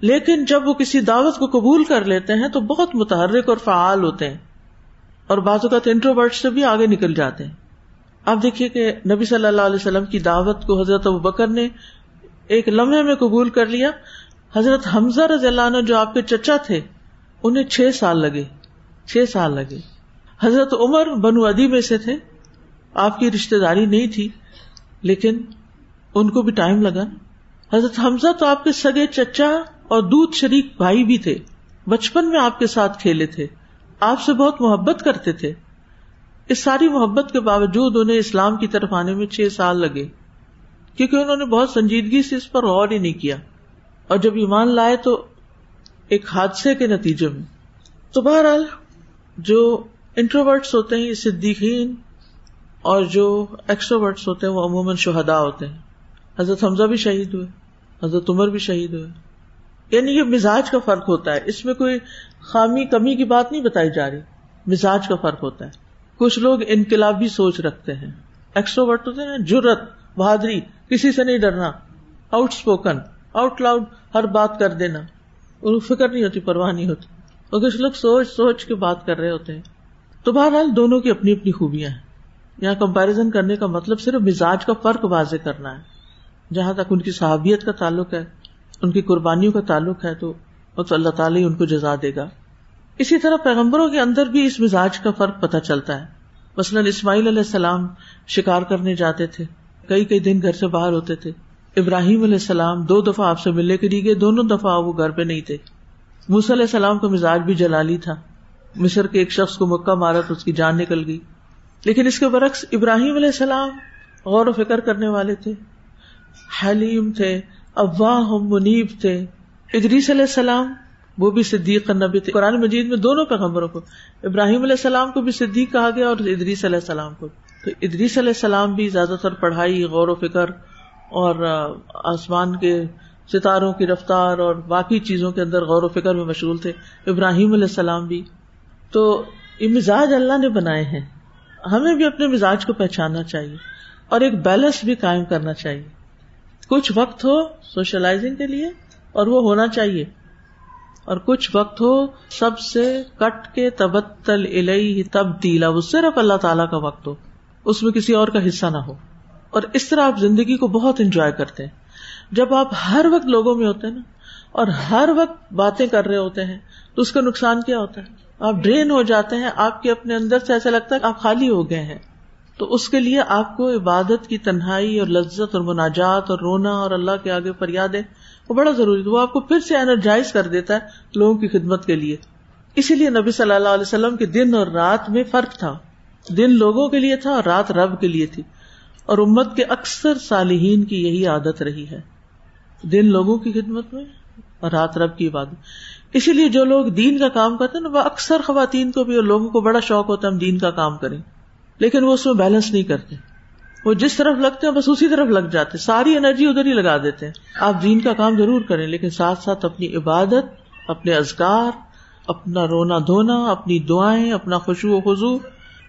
لیکن جب وہ کسی دعوت کو قبول کر لیتے ہیں تو بہت متحرک اور فعال ہوتے ہیں اور بعض اوقات انٹروورٹ سے بھی آگے نکل جاتے ہیں۔ آپ دیکھیے کہ نبی صلی اللہ علیہ وسلم کی دعوت کو حضرت ابو بکر نے ایک لمحے میں قبول کر لیا۔ حضرت حمزہ رضی اللہ عنہ جو آپ کے چچا تھے، انہیں چھ سال لگے۔ چھ سال لگے۔ حضرت عمر بنو ادی میں سے تھے۔ آپ کی رشتے داری نہیں تھی، لیکن ان کو بھی ٹائم لگا۔ حضرت حمزہ تو آپ کے سگے چچا اور دودھ شریک بھائی بھی تھے۔ بچپن میں آپ کے ساتھ کھیلے تھے۔ آپ سے بہت محبت کرتے تھے۔ اس ساری محبت کے باوجود انہیں اسلام کی طرف آنے میں چھ سال لگے۔ کیونکہ انہوں نے بہت سنجیدگی سے اس پر غور ہی نہیں کیا۔ اور جب ایمان لائے تو ایک حادثے کے نتیجے میں۔ تو بہرحال جو انٹروورٹس ہوتے ہیں، یہ صدیقین، اور جو ایکسٹروورٹس ہوتے ہیں، وہ عموماً شہدا ہوتے ہیں۔ حضرت حمزہ بھی شہید ہوئے، حضرت عمر بھی شہید ہوئے۔ یعنی یہ مزاج کا فرق ہوتا ہے۔ اس میں کوئی خامی کمی کی بات نہیں بتائی جا رہی۔ مزاج کا فرق ہوتا ہے۔ کچھ لوگ انقلابی سوچ رکھتے ہیں۔ ایکسٹروورٹ ہوتے ہیں جرت بہادری، کسی سے نہیں ڈرنا۔ آؤٹ اسپوکن آؤٹ لاؤڈ ہر بات کر دینا۔ ان فکر نہیں ہوتی، پرواہ نہیں ہوتی۔ اور کچھ لوگ سوچ سوچ کے بات کر رہے ہوتے ہیں، تو بہرحال دونوں کی اپنی اپنی خوبیاں ہیں۔ یہاں کمپیرزن کرنے کا مطلب صرف مزاج کا فرق واضح کرنا ہے۔ جہاں تک ان کی صحابیت کا تعلق ہے، ان کی قربانیوں کا تعلق ہے، تو اللہ تعالیٰ ہی ان کو جزا دے گا۔ اسی طرح پیغمبروں کے اندر بھی اس مزاج کا فرق پتہ چلتا ہے۔ مثلاً اسماعیل علیہ السلام شکار کرنے جاتے تھے، کئی کئی دن گھر سے باہر ہوتے تھے۔ ابراہیم علیہ السلام دو دفعہ آپ سے ملنے کے لیے گئے، دونوں دفعہ وہ گھر پہ نہیں تھے۔ موس علیہ السلام کا مزاج بھی جلالی تھا۔ مصر کے ایک شخص کو مکہ مارا تو اس کی جان نکل گئی۔ لیکن اس کے برعکس ابراہیم علیہ السلام غور و فکر کرنے والے تھے۔ حلیم تھے ابواہ منیب تھے۔ ادریس علیہ السلام، وہ بھی صدیق نبی تھے۔ قرآن مجید میں دونوں پیغمبروں کو، ابراہیم علیہ السلام کو بھی صدیق کہا گیا اور ادریس علیہ السلام کو۔ تو ادریس علیہ السلام بھی زیادہ تر پڑھائی، غور و فکر اور آسمان کے ستاروں کی رفتار اور باقی چیزوں کے اندر غور و فکر میں مشغول تھے۔ ابراہیم علیہ السلام بھی۔ تو یہ مزاج اللہ نے بنائے ہیں۔ ہمیں بھی اپنے مزاج کو پہچاننا چاہیے اور ایک بیلنس بھی قائم کرنا چاہیے۔ کچھ وقت ہو سوشلائزنگ کے لیے اور وہ ہونا چاہیے۔ اور کچھ وقت ہو سب سے کٹ کے تبتل الہی تبدیلا، وہ صرف اللہ تعالیٰ کا وقت ہو۔ اس میں کسی اور کا حصہ نہ ہو۔ اور اس طرح آپ زندگی کو بہت انجوائے کرتے ہیں۔ جب آپ ہر وقت لوگوں میں ہوتے ہیں نا، اور ہر وقت باتیں کر رہے ہوتے ہیں، تو اس کا نقصان کیا ہوتا ہے؟ آپ ڈرین ہو جاتے ہیں، آپ کے اپنے اندر سے ایسا لگتا ہے آپ خالی ہو گئے ہیں۔ تو اس کے لیے آپ کو عبادت کی تنہائی اور لذت اور مناجات اور رونا اور اللہ کے آگے فریادیں، وہ بڑا ضروری وہ آپ کو پھر سے انرجائز کر دیتا ہے لوگوں کی خدمت کے لیے۔ اسی لیے نبی صلی اللہ علیہ وسلم کے دن اور رات میں فرق تھا۔ دن لوگوں کے لیے تھا اور رات رب کے لیے تھی۔ اور امت کے اکثر صالحین کی یہی عادت رہی ہے۔ دن لوگوں کی خدمت میں اور رات رب کی عبادت۔ اسی لیے جو لوگ دین کا کام کرتے ہیں نا، وہ اکثر خواتین کو بھی اور لوگوں کو بڑا شوق ہوتا ہے ہم دین کا کام کریں۔ لیکن وہ اس میں بیلنس نہیں کرتے۔ وہ جس طرف لگتے ہیں، بس اسی طرف لگ جاتے ساری انرجی ادھر ہی لگا دیتے ہیں۔ آپ دین کا کام ضرور کریں، لیکن ساتھ ساتھ اپنی عبادت، اپنے ازگار اپنا رونا دھونا، اپنی دعائیں، اپنا خوشو و خزو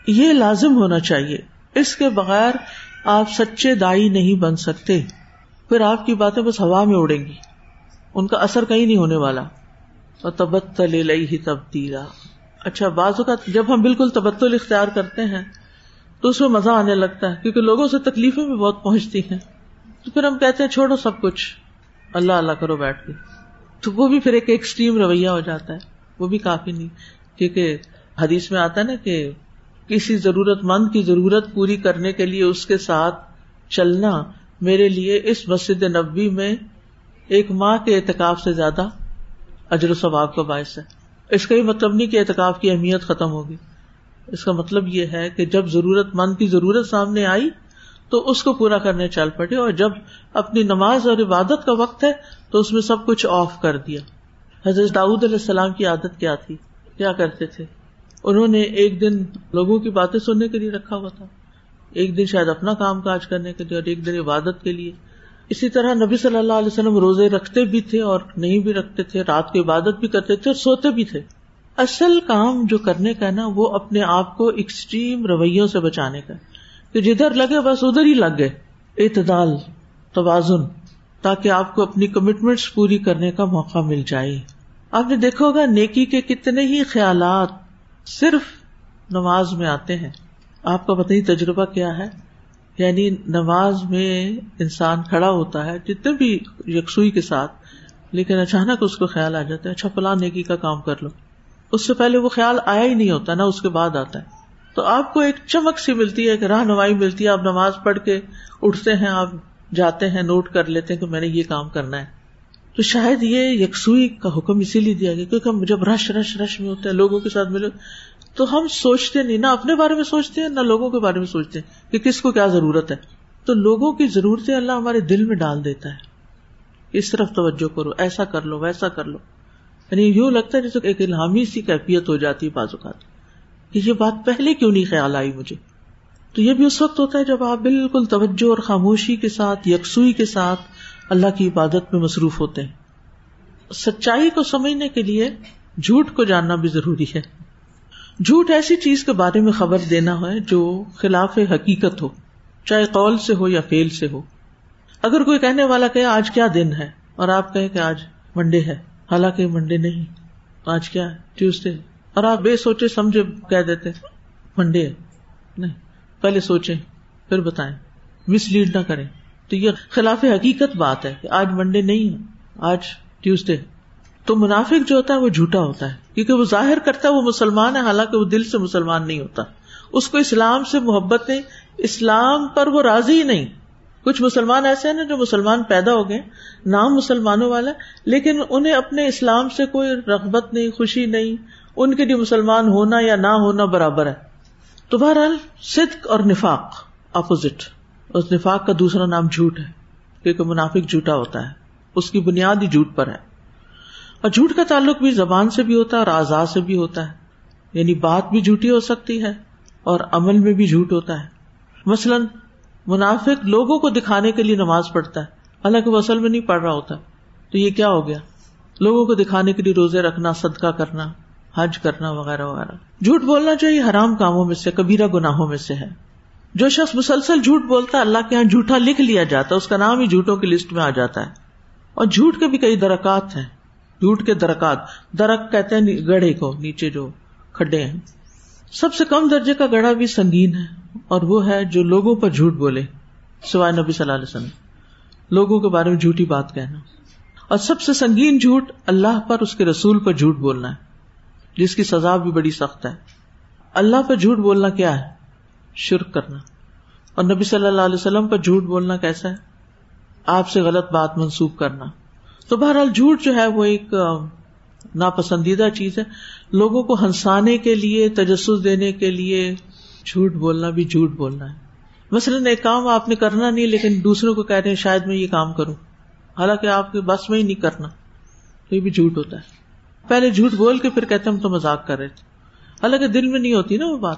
یہ لازم ہونا چاہیے۔ اس کے بغیر آپ سچے دائی نہیں بن سکتے۔ پھر آپ کی باتیں بس ہوا میں اڑیں گی۔ ان کا اثر کہیں نہیں ہونے والا۔ اور تبتل ہی تبدیلا اچھا بعض اوقات جب ہم بالکل تبتل اختیار کرتے ہیں تو اس میں مزہ آنے لگتا ہے، کیونکہ لوگوں سے تکلیفیں بھی بہت پہنچتی ہیں۔ تو پھر ہم کہتے ہیں، چھوڑو سب کچھ۔ اللہ اللہ کرو بیٹھ کے۔ تو وہ بھی پھر ایک ایکسٹریم رویہ ہو جاتا ہے۔ وہ بھی کافی نہیں۔ کیونکہ حدیث میں آتا ہے نا کہ کسی ضرورت مند کی ضرورت پوری کرنے کے لیے اس کے ساتھ چلنا میرے لیے اس مسجد نبی میں ایک ماہ کے اعتکاف سے زیادہ اجر و ثواب کا باعث ہے۔ اس کا یہ مطلب نہیں کہ اعتکاف کی اہمیت ختم ہوگی۔ اس کا مطلب یہ ہے کہ جب ضرورت مند کی ضرورت سامنے آئی تو اس کو پورا کرنے چل پڑے اور جب اپنی نماز اور عبادت کا وقت ہے تو اس میں سب کچھ آف کر دیا۔ حضرت داؤد علیہ السلام کی عادت کیا تھی؟ کیا کرتے تھے؟ انہوں نے ایک دن لوگوں کی باتیں سننے کے لیے رکھا ہوا تھا۔ ایک دن شاید اپنا کام کاج کرنے کے لیے اور ایک دن عبادت کے لیے۔ اسی طرح نبی صلی اللہ علیہ وسلم روزے رکھتے بھی تھے اور نہیں بھی رکھتے تھے، رات کو عبادت بھی کرتے تھے اور سوتے بھی تھے۔ اصل کام جو کرنے کا نا، وہ اپنے آپ کو ایکسٹریم رویوں سے بچانے کا کہ جدھر لگے، بس ادھر ہی لگ گئے۔ اعتدال، توازن، تاکہ آپ کو اپنی کمٹمنٹس پوری کرنے کا موقع مل جائے۔ آپ نے دیکھا ہوگا، نیکی کے کتنے ہی خیالات صرف نماز میں آتے ہیں۔ آپ کا پتہ ہی تجربہ کیا ہے۔ یعنی نماز میں انسان کھڑا ہوتا ہے، جتنے بھی یکسوئی کے ساتھ، لیکن اچانک اس کو خیال آ جاتا ہے اچھا فلاں نیکی کا کام کر لو۔ اس سے پہلے وہ خیال آیا ہی نہیں ہوتا نا اس کے بعد آتا ہے۔ تو آپ کو ایک چمک سی ملتی ہے راہ نمائی ملتی ہے۔ آپ نماز پڑھ کے اٹھتے ہیں، آپ جاتے ہیں، نوٹ کر لیتے ہیں کہ میں نے یہ کام کرنا ہے۔ تو شاید یہ یکسوئی کا حکم اسی لیے دیا گیا، کیونکہ ہم جب رش رش رش میں ہوتے ہیں، لوگوں کے ساتھ ملے، تو ہم سوچتے نہیں، نہ اپنے بارے میں سوچتے ہیں، نہ لوگوں کے بارے میں سوچتے ہیں کہ کس کو کیا ضرورت ہے۔ تو لوگوں کی ضرورتیں اللہ ہمارے دل میں ڈال دیتا ہے۔ اس طرف توجہ کرو، ایسا کر لو، ویسا کر لو۔ یعنی یوں لگتا ہے جیسے ایک الہامی سی کیفیت ہو جاتی ہے بازو کا یہ بات پہلے کیوں نہیں خیال آئی مجھے؟ تو یہ بھی اس وقت ہوتا ہے جب آپ بالکل توجہ اور خاموشی کے ساتھ، یکسوئی کے ساتھ اللہ کی عبادت میں مصروف ہوتے ہیں۔ سچائی کو سمجھنے کے لیے جھوٹ کو جاننا بھی ضروری ہے۔ جھوٹ ایسی چیز کے بارے میں خبر دینا ہے جو خلاف حقیقت ہو، چاہے قول سے ہو یا فیل سے ہو۔ اگر کوئی کہنے والا کہ آج کیا دن ہے؟ اور آپ کہیں کہ آج منڈے ہے۔ حالانکہ منڈے نہیں، آج کیا ہے؟ ٹیوزڈے۔ اور آپ بے سوچے سمجھے کہہ دیتے منڈے نہیں، پہلے سوچے پھر بتائیں۔ مس لیڈ نہ کریں۔ تو یہ خلاف حقیقت بات ہے کہ آج منڈے نہیں ہے، آج ٹیوزڈے۔ تو منافق جو ہوتا ہے وہ جھوٹا ہوتا ہے، کیونکہ وہ ظاہر کرتا ہے وہ مسلمان ہے، حالانکہ وہ دل سے مسلمان نہیں ہوتا۔ اس کو اسلام سے محبت نہیں، اسلام پر وہ راضی ہی نہیں۔ کچھ مسلمان ایسے ہیں نا جو مسلمان پیدا ہو گئے، نام مسلمانوں والا، لیکن انہیں اپنے اسلام سے کوئی رغبت نہیں، خوشی نہیں، ان کے لیے مسلمان ہونا یا نہ ہونا برابر ہے۔ تو بہرحال صدق اور نفاق اپوزٹ اس نفاق کا دوسرا نام جھوٹ ہے، کیونکہ منافق جھوٹا ہوتا ہے، اس کی بنیاد ہی جھوٹ پر ہے۔ اور جھوٹ کا تعلق بھی زبان سے بھی ہوتا ہے اور آزاد سے بھی ہوتا ہے۔ یعنی بات بھی جھوٹی ہو سکتی ہے اور عمل میں بھی جھوٹ ہوتا ہے۔ مثلاً منافق لوگوں کو دکھانے کے لیے نماز پڑھتا ہے۔ حالانکہ وہ اصل میں نہیں پڑھ رہا ہوتا۔ تو یہ کیا ہو گیا؟ لوگوں کو دکھانے کے لیے روزے رکھنا، صدقہ کرنا، حج کرنا وغیرہ وغیرہ۔ جھوٹ بولنا چاہیے حرام کاموں میں سے، کبیرہ گناہوں میں سے ہے۔ جو شخص مسلسل جھوٹ بولتا ہے، اللہ کے یہاں جھوٹا لکھ لیا جاتا ہے، اس کا نام ہی جھوٹوں کی لسٹ میں آ جاتا ہے۔ اور جھوٹ کے بھی کئی درکات ہیں۔ جھوٹ کے درکات۔ درخت کہتے ہیں گڑھے کو، نیچے جو کھڈے ہیں۔ سب سے کم درجے کا گڑھا بھی سنگین ہے اور وہ ہے جو لوگوں پر جھوٹ بولے، سوائے نبی صلی اللہ علیہ وسلم۔ لوگوں کے بارے میں جھوٹی بات کہنا۔ اور سب سے سنگین جھوٹ اللہ پر، اس کے رسول پر جھوٹ بولنا ہے، جس کی سزا بھی بڑی سخت ہے۔ اللہ پر جھوٹ بولنا کیا ہے؟ شرک کرنا۔ اور نبی صلی اللہ علیہ وسلم پر جھوٹ بولنا کیسا ہے؟ آپ سے غلط بات منسوخ کرنا۔ تو بہرحال جھوٹ جو ہے وہ ایک ناپسندیدہ چیز ہے۔ لوگوں کو ہنسانے کے لیے، تجسس دینے کے لیے جھوٹ بولنا بھی جھوٹ بولنا ہے۔ مثلاً ایک کام آپ نے کرنا نہیں، لیکن دوسروں کو کہہ رہے ہیں، شاید میں یہ کام کروں۔ حالانکہ آپ کے بس میں ہی نہیں کرنا، تو یہ بھی جھوٹ ہوتا ہے۔ پہلے جھوٹ بول کے پھر کہتے ہم تو مزاق کر رہے تھے۔ حالانکہ دل میں نہیں ہوتی نا وہ بات۔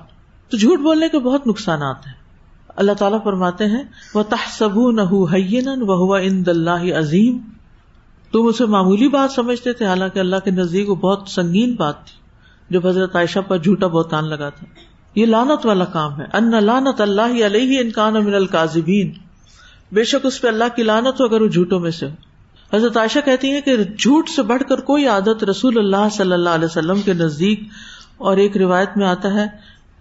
تو جھوٹ بولنے کے بہت نقصانات ہیں۔ اللہ تعالیٰ فرماتے ہیں وہ تحسب نہ ہوا ان دلہ عظیم تم اسے معمولی بات سمجھتے تھے، حالانکہ اللہ کے نزدیک وہ بہت سنگین بات تھی۔ جو حضرت عائشہ پر جھوٹا بہتان لگا تھا۔ یہ لانت والا کام ہے۔ ان لانت اللہ علیہ انکان امن القاظبین بے شک اس پہ اللہ کی لانت ہو اگر وہ جھوٹوں میں سے ہو۔ حضرت عائشہ کہتی ہے کہ جھوٹ سے بڑھ کر کوئی عادت رسول اللہ صلی اللہ علیہ وسلم کے نزدیک اور ایک روایت میں آتا ہے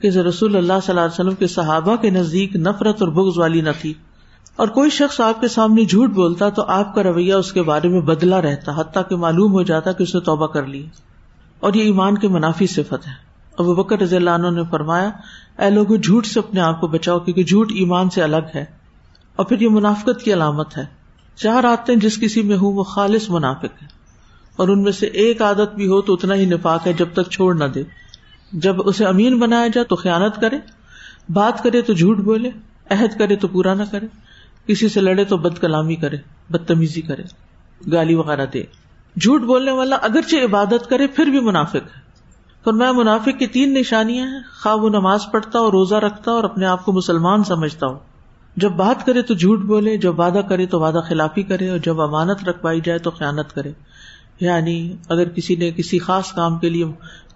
کہ رسول اللہ صلی اللہ علیہ وسلم کے صحابہ کے نزدیک نفرت اور بغض والی نہ تھی۔ اور کوئی شخص آپ کے سامنے جھوٹ بولتا تو آپ کا رویہ اس کے بارے میں بدلا رہتا، حتیٰ کہ معلوم ہو جاتا کہ اس نے توبہ کر لی۔ اور یہ ایمان کے منافی صفت ہے۔ ابو بکر رضی اللہ عنہ نے فرمایا، اے لوگ جھوٹ سے اپنے آپ کو بچاؤ، کیونکہ جھوٹ ایمان سے الگ ہے۔ اور پھر یہ منافقت کی علامت ہے۔ چار عادتیں جس کسی میں ہوں، وہ خالص منافق ہے اور ان میں سے ایک عادت بھی ہو تو اتنا ہی نفاق ہے جب تک چھوڑ نہ دے۔ جب اسے امین بنایا جائے تو خیانت کرے۔ بات کرے تو جھوٹ بولے۔ عہد کرے تو پورا نہ کرے۔ کسی سے لڑے تو بد کلامی کرے، بدتمیزی کرے۔ گالی وغیرہ دے۔ جھوٹ بولنے والا اگرچہ عبادت کرے، پھر بھی منافق ہے۔ پر میں منافق کی تین نشانیاں ہیں۔ خواہ وہ نماز پڑھتا اور روزہ رکھتا اور اپنے آپ کو مسلمان سمجھتا ہو جب بات کرے تو جھوٹ بولے، جب وعدہ کرے تو وعدہ خلافی کرے اور جب امانت رکھوائی جائے تو خیانت کرے۔ یعنی اگر کسی نے کسی خاص کام کے لیے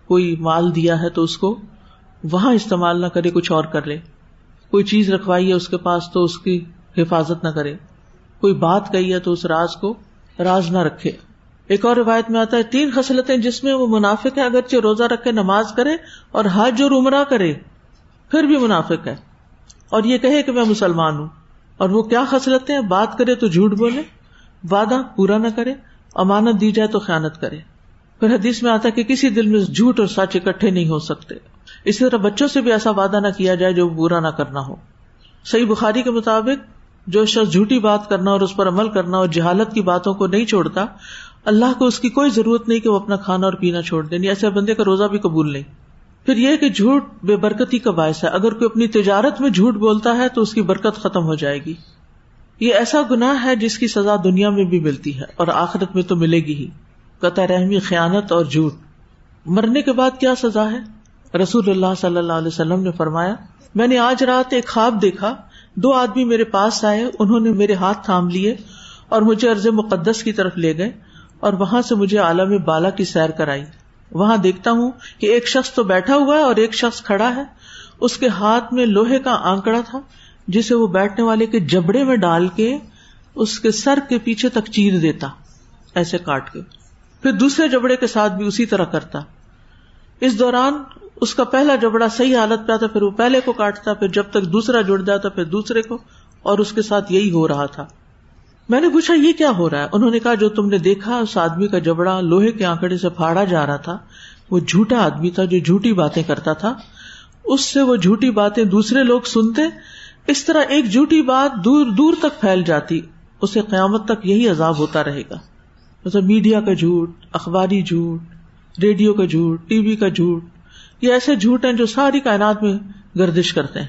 کوئی مال دیا ہے تو اس کو وہاں استعمال نہ کرے، کچھ اور کر لے۔ کوئی چیز رکھوائی ہے اس کے پاس تو اس کی حفاظت نہ کرے۔ کوئی بات کہی ہے تو اس راز کو راز نہ رکھے۔ ایک اور روایت میں آتا ہے، تین خصلتیں جس میں وہ منافق ہے، اگرچہ روزہ رکھے نماز کرے اور حج اور عمرہ کرے، پھر بھی منافق ہے۔ اور یہ کہے کہ میں مسلمان ہوں۔ اور وہ کیا خصلتیں بات کرے تو جھوٹ بولے، وعدہ پورا نہ کرے، امانت دی جائے تو خیانت کرے۔ پھر حدیث میں آتا ہے کہ کسی دل میں جھوٹ اور سچ اکٹھے نہیں ہو سکتے۔ اسی طرح بچوں سے بھی ایسا وعدہ نہ کیا جائے جو برا نہ کرنا ہو۔ صحیح بخاری کے مطابق، جو شخص جھوٹی بات کرنا اور اس پر عمل کرنا اور جہالت کی باتوں کو نہیں چھوڑتا اللہ کو اس کی کوئی ضرورت نہیں کہ وہ اپنا کھانا اور پینا چھوڑ دیں یعنی ایسے بندے کا روزہ بھی قبول نہیں۔ پھر یہ کہ جھوٹ بے برکتی کا باعث ہے۔ اگر کوئی اپنی تجارت میں جھوٹ بولتا ہے تو اس کی برکت ختم ہو جائے گی۔ یہ ایسا گناہ ہے جس کی سزا دنیا میں بھی ملتی ہے اور آخرت میں تو ملے گی ہی۔ قطع رحمی، خیانت اور جھوٹ۔ مرنے کے بعد کیا سزا ہے؟ رسول اللہ صلی اللہ علیہ وسلم نے فرمایا، میں نے آج رات ایک خواب دیکھا۔ دو آدمی میرے پاس آئے، انہوں نے میرے ہاتھ تھام لیے اور مجھے ارض مقدس کی طرف لے گئے۔ اور وہاں سے مجھے عالم بالا کی سیر کرائی۔ وہاں دیکھتا ہوں کہ ایک شخص تو بیٹھا ہوا ہے اور ایک شخص کھڑا ہے۔ اس کے ہاتھ میں لوہے کا آنکڑا تھا، جسے وہ بیٹھنے والے کے جبڑے میں ڈال کے اس کے سر کے پیچھے تک چیر دیتا، ایسے کاٹ کے۔ پھر دوسرے جبڑے کے ساتھ بھی اسی طرح کرتا۔ اس دوران اس کا پہلا جبڑا صحیح حالت پہ آتا، پھر وہ پہلے کو کاٹتا، پھر جب تک دوسرا جڑ جاتا پھر دوسرے کو، اور اس کے ساتھ یہی ہو رہا تھا۔ میں نے پوچھا، یہ کیا ہو رہا ہے؟ انہوں نے کہا، جو تم نے دیکھا، اس آدمی کا جبڑا لوہے کے آنکڑے سے پھاڑا جا رہا تھا، وہ جھوٹا آدمی تھا جو جھوٹی باتیں کرتا تھا۔ اس سے وہ جھوٹی باتیں دوسرے لوگ سنتے، اس طرح ایک جھوٹی بات دور دور تک پھیل جاتی، اسے قیامت تک یہی عذاب ہوتا رہے گا۔ مطلب میڈیا کا جھوٹ، اخباری جھوٹ، ریڈیو کا جھوٹ، ٹی وی کا جھوٹ، یہ ایسے جھوٹ ہیں جو ساری کائنات میں گردش کرتے ہیں۔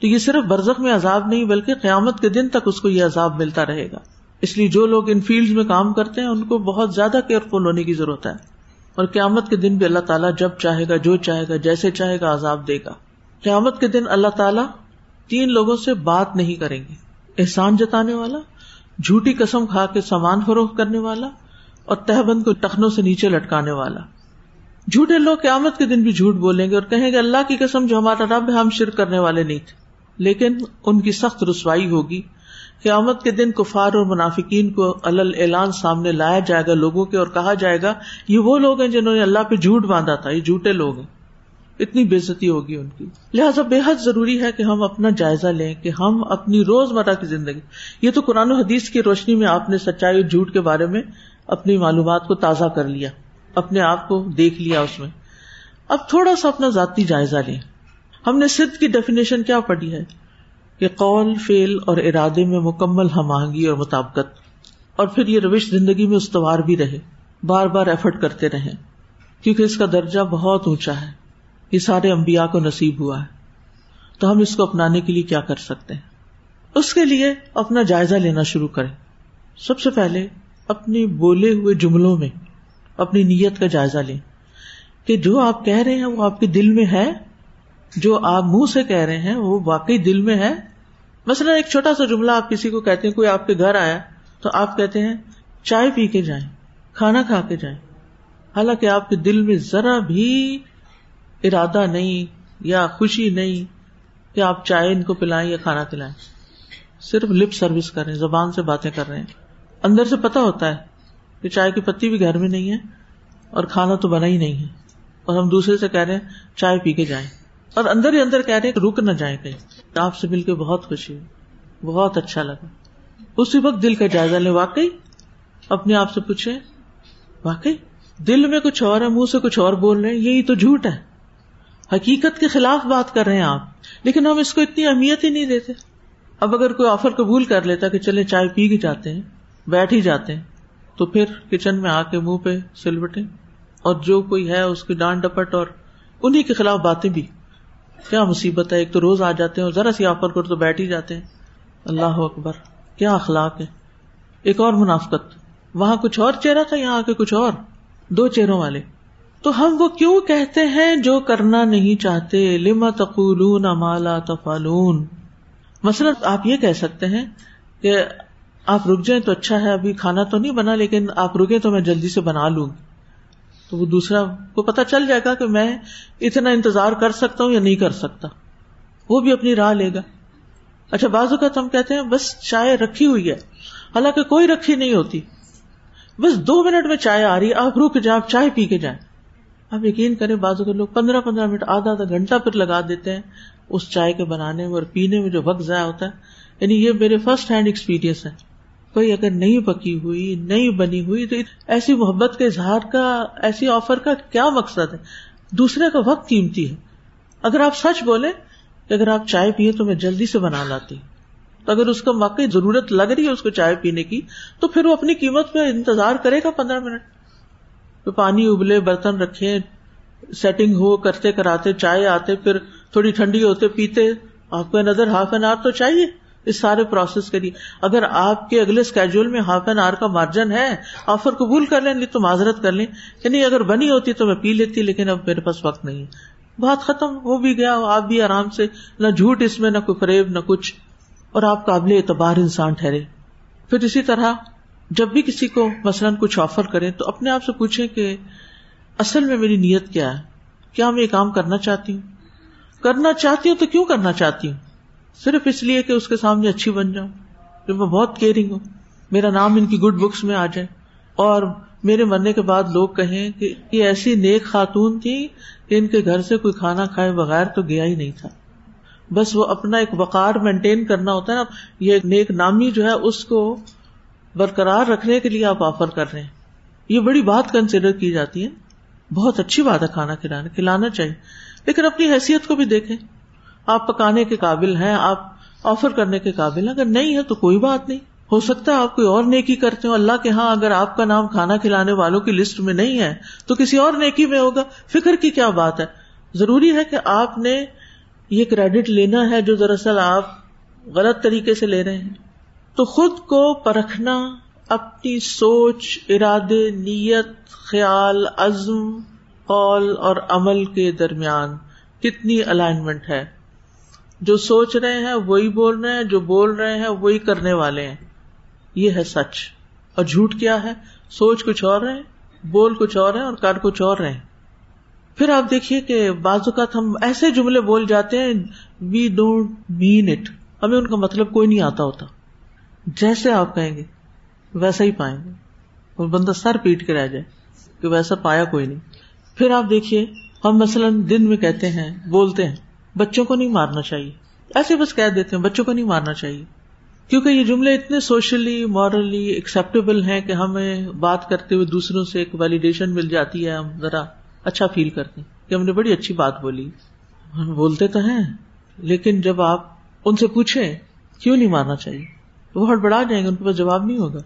تو یہ صرف برزخ میں عذاب نہیں، بلکہ قیامت کے دن تک اس کو یہ عذاب ملتا رہے گا۔ اس لیے جو لوگ ان فیلڈ میں کام کرتے ہیں، ان کو بہت زیادہ کیئرفل ہونے کی ضرورت ہے۔ اور قیامت کے دن بھی اللہ تعالیٰ جب چاہے گا، جو چاہے گا، جیسے چاہے گا، عذاب دے گا۔ قیامت کے دن اللہ تعالیٰ تین لوگوں سے بات نہیں کریں گے۔ احسان جتانے والا، جھوٹی قسم کھا کے سامان فروخت کرنے والا، اور تہبند کو ٹخنوں سے نیچے لٹکانے والا۔ جھوٹے لوگ قیامت کے دن بھی جھوٹ بولیں گے اور کہیں گے، اللہ کی قسم جو ہمارا رب ہے، ہم شرک کرنے والے نہیں تھے۔ لیکن ان کی سخت رسوائی ہوگی۔ قیامت کے دن کفار اور منافقین کو الل اعلان سامنے لایا جائے گا لوگوں کے اور کہا جائے گا، یہ وہ لوگ ہیں جنہوں نے اللہ پہ جھوٹ باندھا تھا، یہ جھوٹے لوگ ہیں۔ اتنی بےزتی ہوگی ان کی۔ لہٰذا بے حد ضروری ہے کہ ہم اپنا جائزہ لیں، کہ ہم اپنی روز مرہ کی زندگی۔ یہ تو قرآن و حدیث کی روشنی میں آپ نے سچائی اور جھوٹ کے بارے میں اپنی معلومات کو تازہ کر لیا، اپنے آپ کو دیکھ لیا اس میں۔ اب تھوڑا سا اپنا ذاتی جائزہ لیں۔ ہم نے سدھ کی ڈیفینیشن کیا پڑھی ہے؟ کہ قول فیل اور ارادے میں مکمل ہم آہنگی اور مطابقت، اور پھر یہ روش زندگی میں استوار بھی رہے، بار بار ایفرٹ کرتے رہے کیونکہ اس کا درجہ بہت اونچا ہے، یہ سارے امبیا کو نصیب ہوا ہے۔ تو ہم اس کو اپنانے کے لیے کیا کر سکتے ہیں؟ اس کے لیے اپنا جائزہ لینا شروع کریں۔ سب سے پہلے اپنی بولے ہوئے جملوں میں اپنی نیت کا جائزہ لیں کہ جو آپ کہہ رہے ہیں وہ آپ کے دل میں ہے، جو آپ منہ سے کہہ رہے ہیں وہ واقعی دل میں ہے۔ مثلاً ایک چھوٹا سا جملہ آپ کسی کو کہتے ہیں، کوئی آپ کے گھر آیا تو آپ کہتے ہیں، چائے پی کے جائیں، کھانا کھا کے جائیں۔ حالانکہ آپ کے دل میں ذرا بھی ارادہ نہیں یا خوشی نہیں کہ آپ چائے ان کو پلائیں یا کھانا پلائیں۔ صرف لپ سروس کر رہے ہیں، زبان سے باتیں کر رہے ہیں۔ اندر سے پتا ہوتا ہے کہ چائے کی پتی بھی گھر میں نہیں ہے اور کھانا تو بنا ہی نہیں ہے۔ اور ہم دوسرے سے کہہ رہے ہیں، چائے پی کے جائیں۔ اور اندر ہی اندر کہہ رہے کہ رک نہ جائیں کہیں۔ آپ سے مل کے بہت خوشی ہوئی۔ بہت اچھا لگا۔ اسی وقت دل کا جائزہ لیں۔ واقعی اپنے آپ سے پوچھے واقعی دل میں کچھ اور ہے، منہ سے کچھ اور بول رہے ہیں۔ یہی تو جھوٹ ہے۔ حقیقت کے خلاف بات کر رہے ہیں آپ۔ لیکن ہم اس کو اتنی اہمیت ہی نہیں دیتے۔ اب اگر کوئی آفر قبول کر لیتا کہ چلے چائے پی کے جاتے ہیں، بیٹھ ہی جاتے ہیں، تو پھر کچن میں آ کے منہ پہ سلوٹے اور جو کوئی ہے، اس کی ڈانٹ ڈپٹ اور انہیں کے خلاف باتیں بھی۔ کیا مصیبت ہے؟ ایک تو روز آ جاتے ہیں ذرا سی آفر کر تو بیٹھ ہی جاتے ہیں۔ اللہ اکبر، کیا اخلاق ہے ایک اور منافقت۔ وہاں کچھ اور چہرہ تھا، یہاں آ کے کچھ اور۔ دو چہروں والے۔ تو ہم وہ کیوں کہتے ہیں جو کرنا نہیں چاہتے؟ لما تقولون مالا تفالون مثلاً آپ یہ کہہ سکتے ہیں کہ آپ رک جائیں تو اچھا ہے، ابھی کھانا تو نہیں بنا، لیکن آپ رکے تو میں جلدی سے بنا لوں۔ گی تو وہ دوسرا کو پتا چل جائے گا کہ میں اتنا انتظار کر سکتا ہوں یا نہیں کر سکتا۔ وہ بھی اپنی راہ لے گا۔ اچھا بازو کا ہم کہتے ہیں، بس چائے رکھی ہوئی ہے۔ حالانکہ کوئی رکھی نہیں ہوتی۔ بس دو منٹ میں چائے آ رہی ہے، آپ رک جائیں، آپ چائے پی کے جائیں۔ آپ یقین کریں بازو کے لوگ پندرہ پندرہ منٹ، آدھا آدھا گھنٹہ پھر لگا دیتے ہیں اس چائے کے بنانے میں اور پینے میں جو وقت ضائع ہوتا ہے۔ یعنی یہ میرے فرسٹ ہینڈ ایکسپیرئنس ہے۔ کوئی اگر نہیں پکی ہوئی، نہیں بنی ہوئی، تو ایسی محبت کے اظہار کا، ایسی آفر کا کیا مقصد ہے؟ دوسرے کا وقت قیمتی ہے۔ اگر آپ سچ بولے کہ اگر آپ چائے پیے تو میں جلدی سے بنا لاتی۔ تو اگر اس کو واقعی ضرورت لگ رہی ہے اس کو چائے پینے کی، تو پھر وہ اپنی قیمت پہ انتظار کرے گا پندرہ منٹ۔ تو پانی ابلے، برتن رکھے سیٹنگ ہو، کرتے کراتے، چائے آتے، پھر تھوڑی ٹھنڈی ہوتے، پیتے۔ آپ کو نظر ہاف این آور تو چاہیے۔ اس سارے پروسیس کے لیے۔ اگر آپ کے اگلے اسکیجول میں ہاف این آور کا مارجن ہے آفر قبول کر لیں نہیں تو معذرت کر لیں۔ یعنی اگر بنی ہوتی تو میں پی لیتی، لیکن اب میرے پاس وقت نہیں بات ختم ہو بھی گیا، آپ بھی آرام سے، نہ جھوٹ اس میں، نہ کوئی فریب، نہ کچھ۔ اور آپ قابل اعتبار انسان ٹھہرے۔ پھر اسی طرح جب بھی کسی کو مثلاً کچھ آفر کریں تو اپنے آپ سے پوچھیں کہ اصل میں میری نیت کیا ہے؟ کیا میں یہ کام کرنا چاہتی ہوں؟ کرنا چاہتی ہوں تو کیوں کرنا چاہتی ہوں؟ صرف اس لیے کہ اس کے سامنے اچھی بن جاؤں کہ میں بہت کیئرنگ ہوں۔ میرا نام ان کی گڈ بکس میں آ جائے۔ اور میرے مرنے کے بعد لوگ کہیں کہ یہ ایسی نیک خاتون تھی کہ ان کے گھر سے کوئی کھانا کھائے بغیر تو گیا ہی نہیں تھا۔ بس وہ اپنا ایک وقار مینٹین کرنا ہوتا ہے نا، یہ نیک نامی جو ہے، اس کو برقرار رکھنے کے لیے آپ آفر کر رہے ہیں۔ یہ بڑی بات کنسیڈر کی جاتی ہے۔ بہت اچھی بات ہے کھانا کھلانا کھلانا چاہیے۔ لیکن اپنی حیثیت کو بھی دیکھیں۔ آپ پکانے کے قابل ہیں، آپ آفر کرنے کے قابل ہیں۔ اگر نہیں ہے تو کوئی بات نہیں۔ ہو سکتا ہے آپ کوئی اور نیکی کرتے ہو اللہ کے ہاں اگر آپ کا نام کھانا کھلانے والوں کی لسٹ میں نہیں ہے تو کسی اور نیکی میں ہوگا۔ فکر کی کیا بات ہے؟ ضروری ہے کہ آپ نے یہ کریڈٹ لینا ہے جو دراصل آپ غلط طریقے سے لے رہے ہیں۔ تو خود کو پرکھنا، اپنی سوچ، ارادے، نیت، خیال، عزم، قول اور عمل کے درمیان کتنی الائنمنٹ ہے؟ جو سوچ رہے ہیں، وہی بول رہے ہیں، جو بول رہے ہیں، وہی کرنے والے ہیں۔ یہ ہے سچ۔ اور جھوٹ کیا ہے؟ سوچ کچھ اور ہے، بول کچھ اور ہے اور کر کچھ اور رہے پھر آپ دیکھیے کہ بعض اوقات ہم ایسے جملے بول جاتے ہیں وی ڈونٹ مین اٹ ہمیں ان کا مطلب کوئی نہیں آتا ہوتا۔ جیسے آپ کہیں گے، ویسا ہی پائیں گے۔ اور بندہ سر پیٹ کے رہ جائے کہ ویسا پایا کوئی نہیں۔ پھر آپ دیکھیے، ہم مثلاً دن میں کہتے ہیں، بولتے ہیں۔ بچوں کو نہیں مارنا چاہیے۔ ایسے بس کہہ دیتے ہیں، بچوں کو نہیں مارنا چاہیے۔ کیونکہ یہ جملے اتنے سوشلی مورلی ایکسپٹیبل ہیں کہ ہمیں بات کرتے ہوئے دوسروں سے ایک ویلیڈیشن مل جاتی ہے، ہم ذرا اچھا فیل کرتے ہیں۔ کہ ہم نے بڑی اچھی بات بولی۔ ہم بولتے تو ہیں، لیکن جب آپ ان سے پوچھیں، کیوں نہیں مارنا چاہیے؟ وہ ہڑبڑا جائیں گے، ان کے پاس جواب نہیں ہوگا۔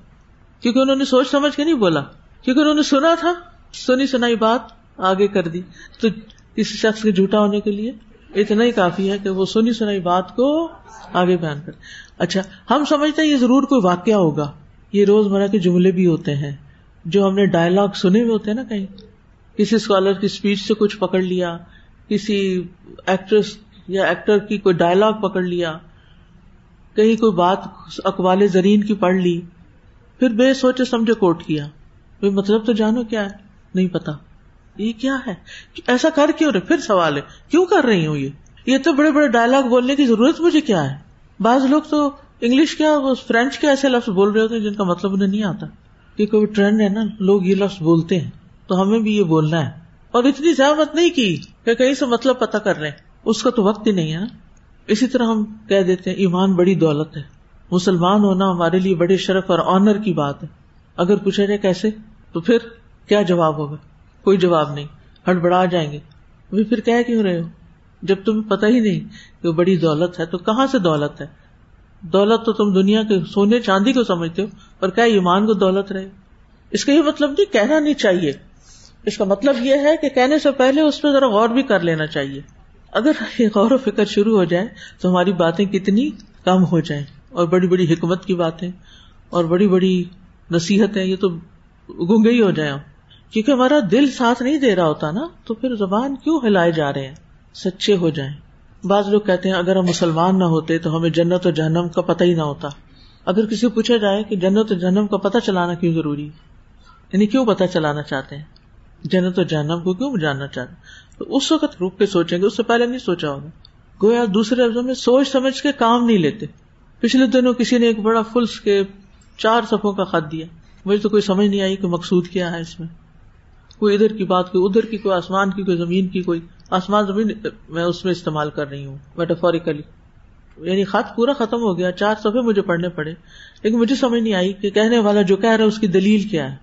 کیونکہ انہوں نے سوچ سمجھ کے نہیں بولا۔ کیونکہ انہوں نے سنا تھا، سنی سنائی بات آگے کر دی۔ تو کسی شخص کے جھوٹا ہونے کے لیے اتنا ہی کافی ہے کہ وہ سنی سنائی بات کو آگے بیان کر اچھا ہم سمجھتے ہیں یہ ضرور کوئی واقعہ ہوگا۔ یہ روز مرہ کے جملے بھی ہوتے ہیں۔ جو ہم نے ڈائلگ سنے ہوئے ہوتے ہیں نا کہیں۔ کسی اسکالر کی اسپیچ سے کچھ پکڑ لیا، کسی ایکٹریس یا ایکٹر کی کوئی ڈائلگ پکڑ لیا، کہیں کوئی بات اقوال زرین کی پڑھ لی، پھر بے سوچے سمجھے کوٹ کیا۔ مطلب تو جانو کیا ہے؟ نہیں پتا۔ یہ کیا ہے؟ ایسا کر کیوں رہے؟ پھر سوال ہے، کیوں کر رہی ہوں یہ؟ یہ تو بڑے بڑے ڈائلگ بولنے کی ضرورت مجھے کیا ہے؟ بعض لوگ تو انگلش کیا فرینچ کے ایسے لفظ بول رہے ہوتے ہیں جن کا مطلب انہیں نہیں آتا۔ کیونکہ ٹرینڈ ہے نا، لوگ یہ لفظ بولتے ہیں، تو ہمیں بھی یہ بولنا ہے۔ اور اتنی زیادہ نہیں کی کہ کہیں سے مطلب پتا کر رہے اس کا تو وقت ہی نہیں ہے اسی طرح ہم کہہ دیتے ہیں، ایمان بڑی دولت ہے۔ مسلمان ہونا ہمارے لیے بڑے شرف اور آنر کی بات ہے۔ اگر پوچھا جائے کیسے، تو پھر کیا جواب ہوگا؟ کوئی جواب نہیں، ہڑبڑا جائیں گے۔ پھر کہہ کیوں رہے ہو؟ جب تمہیں پتا ہی نہیں کہ وہ بڑی دولت ہے تو کہاں سے دولت ہے؟ دولت تو تم دنیا کے سونے چاندی کو سمجھتے ہو اور کیا ایمان کو دولت رہے؟ اس کا یہ مطلب نہیں، کہنا نہیں چاہیے۔ اس کا مطلب یہ ہے کہ کہنے سے پہلے اس پہ ذرا غور بھی کر لینا چاہیے۔ اگر یہ غور و فکر شروع ہو جائے تو ہماری باتیں کتنی کم ہو جائیں۔ اور بڑی بڑی حکمت کی باتیں اور بڑی بڑی نصیحت یہ تو گنگے ہی ہو جائیں۔ کیونکہ ہمارا دل ساتھ نہیں دے رہا ہوتا نا، تو پھر زبان کیوں ہلائے جا رہے ہیں؟ سچے ہو جائیں۔ بعض لوگ کہتے ہیں، اگر ہم مسلمان نہ ہوتے تو ہمیں جنت و جہنم کا پتہ ہی نہ ہوتا۔ اگر کسی پوچھا جائے کہ جنت و جہنم کا پتہ چلانا کیوں ضروری؟ یعنی کیوں پتہ چلانا چاہتے ہیں؟ جنت و جہنم کو کیوں جاننا چاہتے ہیں؟ تو اس وقت روک کے سوچیں گے، اس سے پہلے نہیں سوچا ہوگا۔ گویا دوسرے لفظوں میں سوچ سمجھ کے کام نہیں لیتے۔ پچھلے دنوں کسی نے ایک بڑا فلس کے چار صفوں کا خط دیا۔ مجھے تو کوئی سمجھ نہیں آئی کہ مقصود کیا ہے اس میں۔ کوئی ادھر کی بات، کوئی ادھر کی، کوئی آسمان کی، کوئی زمین کی، کوئی آسمان، زمین میں اس میں استعمال کر رہی ہوں میٹافوریکلی یعنی خط پورا ختم ہو گیا، چار صفحے مجھے پڑھنے پڑے، لیکن مجھے سمجھ نہیں آئی کہ کہنے والا جو کہہ رہا ہے اس کی دلیل کیا ہے۔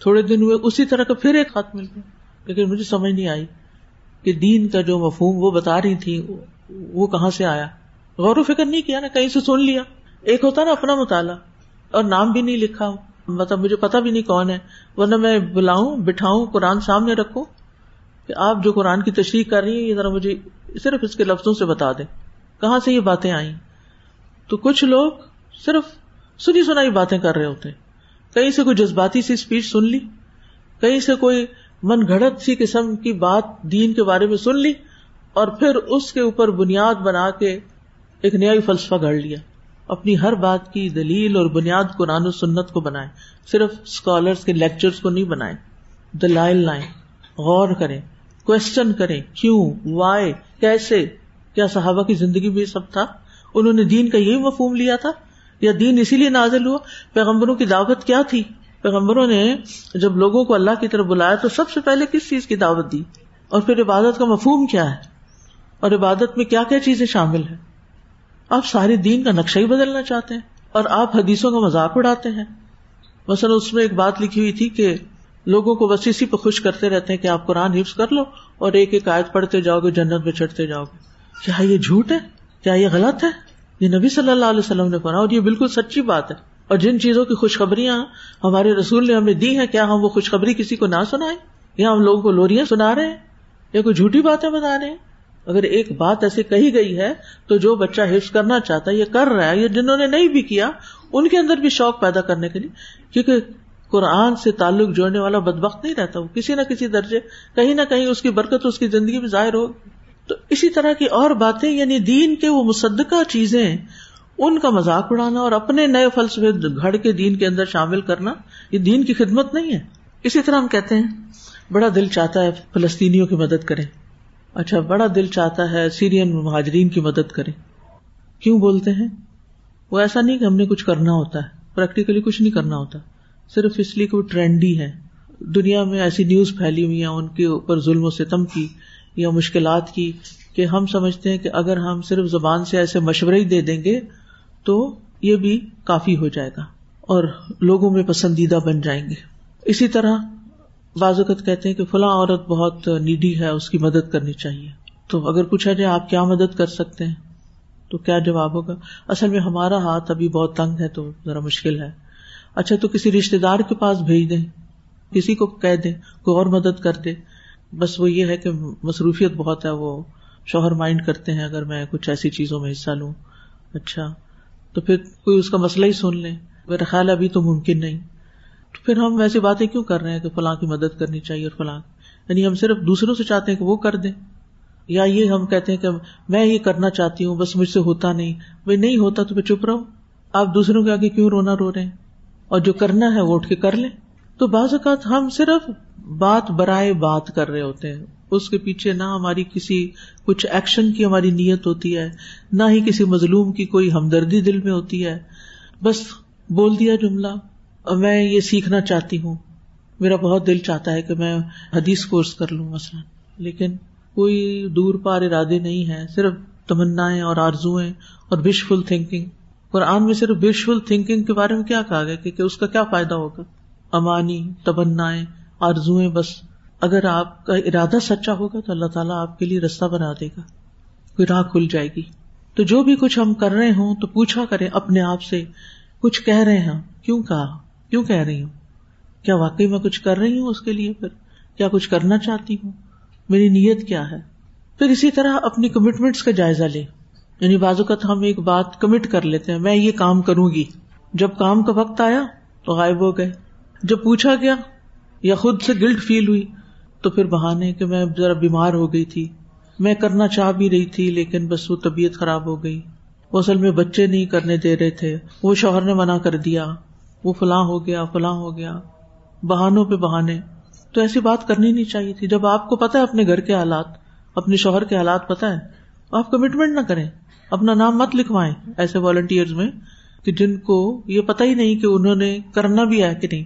تھوڑے دن ہوئے، اسی طرح کا پھر ایک خط مل گیا، لیکن مجھے سمجھ نہیں آئی کہ دین کا جو مفہوم وہ بتا رہی تھی، وہ کہاں سے آیا۔ غور و فکر نہیں کیا نا کہیں سے سن لیا۔ ایک ہوتا نا اپنا مطالعہ، اور نام بھی نہیں لکھا مطلب مجھے پتا بھی نہیں کون ہے، ورنہ میں بلاؤں، بٹھاؤں، قرآن سامنے رکھوں کہ آپ جو قرآن کی تشریح کر رہی ہیں، یہ ذرا مجھے صرف اس کے لفظوں سے بتا دیں۔ کہاں سے یہ باتیں آئی تو کچھ لوگ صرف سنی سنائی باتیں کر رہے ہوتے کہیں سے کوئی جذباتی سی اسپیچ سن لی، کہیں سے کوئی من گھڑت سی قسم کی بات دین کے بارے میں سن لی اور پھر اس کے اوپر بنیاد بنا کے ایک نیا فلسفہ گھڑ لیا۔ اپنی ہر بات کی دلیل اور بنیاد قرآن و سنت کو بنائے صرف اسکالرس کے لیکچر کو نہیں بنائے دلائل لائیں غور کریں۔ کوشچن کریں۔ کیوں؟ وائے کیسے؟ کیا صحابہ کی زندگی میں سب تھا؟ انہوں نے دین کا یہی مفہوم لیا تھا؟ یا دین اسی لیے نازل ہوا؟ پیغمبروں کی دعوت کیا تھی؟ پیغمبروں نے جب لوگوں کو اللہ کی طرف بلایا تو سب سے پہلے کس چیز کی دعوت دی؟ اور پھر عبادت کا مفہوم کیا ہے؟ اور عبادت میں کیا کیا چیزیں شامل ہیں؟ آپ سارے دین کا نقشہ ہی بدلنا چاہتے ہیں اور آپ حدیثوں کا مذاق اڑاتے ہیں۔ مثلاً اس میں ایک بات لکھی ہوئی تھی کہ لوگوں کو بس اسی پہ خوش کرتے رہتے ہیں کہ آپ قرآن حفظ کر لو اور ایک ایک آیت پڑھتے جاؤ گے، جنت میں چڑھتے جاؤ گے۔ کیا یہ جھوٹ ہے؟ کیا یہ غلط ہے؟ یہ نبی صلی اللہ علیہ وسلم نے پڑھا اور یہ بالکل سچی بات ہے۔ اور جن چیزوں کی خوشخبریاں ہمارے رسول نے ہمیں دی ہیں، کیا ہم وہ خوشخبری کسی کو نہ سنائیں؟ یا ہم لوگوں کو لوریاں سنا رہے ہیں؟ یا کوئی جھوٹی باتیں بتا رہے ہیں؟ اگر ایک بات ایسی کہی گئی ہے تو جو بچہ حفظ کرنا چاہتا ہے، یہ کر رہا ہے، یا جنہوں نے نہیں بھی کیا، ان کے اندر بھی شوق پیدا کرنے کے لیے، کیونکہ قرآن سے تعلق جوڑنے والا بد وقت نہیں رہتا، وہ کسی نہ کسی درجے، کہیں نہ کہیں اس کی برکت اس کی زندگی میں ظاہر ہو۔ تو اسی طرح کی اور باتیں یعنی دین کے وہ مصدقہ چیزیں، ان کا مذاق اڑانا اور اپنے نئے فلسفے گھڑ کے دین کے اندر شامل کرنا، یہ دین کی خدمت نہیں ہے۔ اسی طرح ہم کہتے ہیں، بڑا دل چاہتا ہے فلسطینیوں کی مدد کریں۔ اچھا بڑا دل چاہتا ہے سیرین مہاجرین کی مدد کریں کیوں بولتے ہیں؟ وہ ایسا نہیں کہ ہم نے کچھ کرنا ہوتا ہے، پریکٹیکلی کچھ نہیں کرنا ہوتا۔ صرف اس لیے کہ وہ ٹرینڈی ہے۔ دنیا میں ایسی نیوز پھیلی ہوئی ہیں، ان کے اوپر ظلم و ستم کی یا مشکلات کی، کہ ہم سمجھتے ہیں کہ اگر ہم صرف زبان سے ایسے مشورے ہی دے دیں گے تو یہ بھی کافی ہو جائے گا اور لوگوں میں پسندیدہ بن جائیں گے۔ اسی طرح بازوقت کہتے ہیں کہ فلاں عورت بہت نیڈی ہے، اس کی مدد کرنی چاہیے۔ تو اگر پوچھا جائے آپ کیا مدد کر سکتے ہیں؟ تو کیا جواب ہوگا؟ اصل میں ہمارا ہاتھ ابھی بہت تنگ ہے تو ذرا مشکل ہے۔ اچھا تو کسی رشتے دار کے پاس بھیج دیں، کسی کو کہہ دیں، کوئی اور مدد کر دے۔ بس وہ یہ ہے کہ مصروفیت بہت ہے، وہ شوہر مائنڈ کرتے ہیں، اگر میں کچھ ایسی چیزوں میں حصہ لوں۔ اچھا تو پھر کوئی اس کا مسئلہ ہی سن لے میرا خیال ابھی تو ممکن نہیں۔ پھر ہم ایسی باتیں کیوں کر رہے ہیں کہ فلاں کی مدد کرنی چاہیے اور فلاں؟ یعنی ہم صرف دوسروں سے چاہتے ہیں کہ وہ کر دیں۔ یا یہ ہم کہتے ہیں کہ میں یہ کرنا چاہتی ہوں، بس مجھ سے ہوتا نہیں۔ بھائی نہیں ہوتا تو میں چپ رہا ہوں آپ دوسروں کے آگے کیوں رونا رو رہے ہیں؟ اور جو کرنا ہے وہ اٹھ کے کر لیں۔ تو بعض اوقات ہم صرف بات برائے بات کر رہے ہوتے ہیں۔ اس کے پیچھے نہ ہماری کسی کچھ ایکشن کی ہماری نیت ہوتی ہے، نہ ہی کسی مظلوم کی کوئی ہمدردی دل میں ہوتی ہے۔ بس بول دیا جملہ۔ اور میں یہ سیکھنا چاہتی ہوں۔ میرا بہت دل چاہتا ہے کہ میں حدیث کورس کر لوں مثلاً، لیکن کوئی دور پار ارادے نہیں ہے صرف تمنا اور آرزویں اور وشفل تھنکنگ قرآن میں صرف وشفل تھنکنگ کے بارے میں کیا کہا گیا کہ اس کا کیا فائدہ ہوگا؟ امانی تمنا آرزویں بس۔ اگر آپ کا ارادہ سچا ہوگا تو اللہ تعالیٰ آپ کے لیے رستہ بنا دے گا۔ کوئی راہ کھل جائے گی۔ تو جو بھی کچھ ہم کر رہے ہوں تو پوچھا کریں، اپنے آپ سے کچھ کہہ رہے ہیں۔ کیوں کہا؟ کیوں کہہ رہی ہوں؟ کیا واقعی میں کچھ کر رہی ہوں اس کے لیے پھر؟ کیا کچھ کرنا چاہتی ہوں؟ میری نیت کیا ہے؟ پھر اسی طرح اپنی کمٹمنٹس کا جائزہ لے یعنی بازو کا ہم ایک بات کمٹ کر لیتے ہیں، میں یہ کام کروں گی۔ جب کام کا وقت آیا تو غائب ہو گئے۔ جب پوچھا گیا یا خود سے گلٹ فیل ہوئی تو پھر بہانے کہ میں ذرا بیمار ہو گئی تھی۔ میں کرنا چاہ بھی رہی تھی لیکن بس وہ طبیعت خراب ہو گئی۔ وہ اصل میں بچے نہیں کرنے دے رہے تھے۔ وہ شوہر نے منع کر دیا۔ وہ فلاں ہو گیا، فلاں ہو گیا، بہانوں پہ بہانے۔ تو ایسی بات کرنی نہیں چاہیے تھی۔ جب آپ کو پتا ہے اپنے گھر کے حالات، اپنے شوہر کے حالات پتا ہے آپ کمٹمنٹ نہ کریں۔ اپنا نام مت لکھوائیں ایسے والنٹیئر میں کہ جن کو یہ پتا ہی نہیں کہ انہوں نے کرنا بھی ہے کہ نہیں۔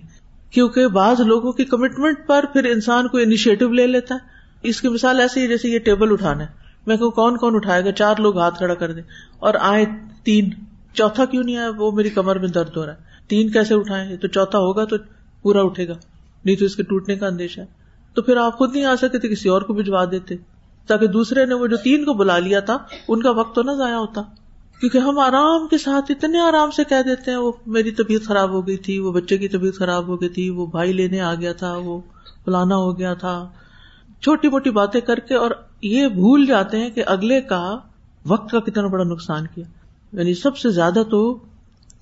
کیونکہ بعض لوگوں کی کمٹمنٹ پر پھر انسان کو انیشیٹو لے لیتا ہے۔ اس کی مثال ایسی ہے جیسے یہ ٹیبل اٹھانا ہے۔ میں کہ کون کون اٹھائے گا؟ چار لوگ ہاتھ کھڑا کر دیں۔ اور آئے تین، چوتھا کیوں نہیں آیا؟ وہ میری کمر میں درد ہو رہا ہے۔ تین کیسے اٹھائے تو چوتھا ہوگا تو پورا اٹھے گا۔ نہیں تو اس کے ٹوٹنے کا اندیشہ ہے۔ تو پھر آپ خود نہیں آ سکتے تھے، کسی اور کو بھجوا دیتے۔ تاکہ دوسرے نے وہ جو تین کو بلا لیا تھا، ان کا وقت تو نہ ضائع ہوتا۔ کیونکہ ہم آرام کے ساتھ اتنے آرام سے کہہ دیتے ہیں، وہ میری طبیعت خراب ہو گئی تھی، وہ بچے کی طبیعت خراب ہو گئی تھی، وہ بھائی لینے آ گیا تھا، وہ فلانا ہو گیا تھا۔ چھوٹی موٹی باتیں کر کے اور یہ بھول جاتے ہیں کہ اگلے کا وقت کا کتنا بڑا نقصان کیا۔ یعنی سب سے زیادہ تو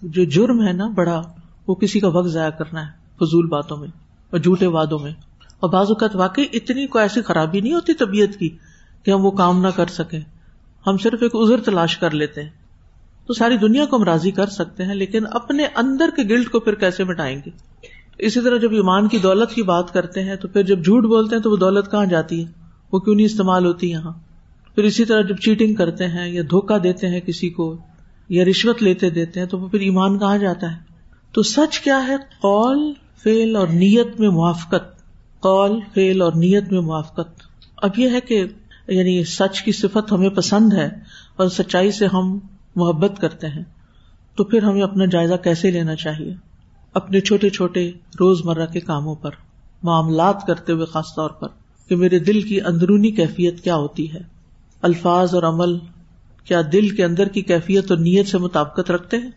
جو جرم ہے نا بڑا، وہ کسی کا وقت ضائع کرنا ہے، فضول باتوں میں اور جھوٹے وادوں میں۔ اور بعض اوقات واقعی اتنی کوئی ایسی خرابی نہیں ہوتی طبیعت کی کہ ہم وہ کام نہ کر سکیں۔ ہم صرف ایک ازر تلاش کر لیتے ہیں۔ تو ساری دنیا کو ہم راضی کر سکتے ہیں، لیکن اپنے اندر کے گلٹ کو پھر کیسے مٹائیں گے؟ اسی طرح جب ایمان کی دولت کی بات کرتے ہیں، تو پھر جب جھوٹ بولتے ہیں، تو وہ دولت کہاں جاتی ہے؟ وہ کیوں نہیں استعمال ہوتی یہاں؟ پھر اسی طرح جب چیٹنگ کرتے ہیں یا دھوکا دیتے ہیں کسی کو یا رشوت لیتے دیتے ہیں، تو وہ پھر ایمان کہاں جاتا ہے؟ تو سچ کیا ہے؟ قول فیل اور نیت میں موافقت۔ قول فیل اور نیت میں موافقت۔ اب یہ ہے کہ یعنی سچ کی صفت ہمیں پسند ہے اور سچائی سے ہم محبت کرتے ہیں، تو پھر ہمیں اپنا جائزہ کیسے لینا چاہیے؟ اپنے چھوٹے چھوٹے روز مرہ کے کاموں پر، معاملات کرتے ہوئے خاص طور پر، کہ میرے دل کی اندرونی کیفیت کیا ہوتی ہے؟ الفاظ اور عمل کیا دل کے اندر کی کیفیت اور نیت سے مطابقت رکھتے ہیں؟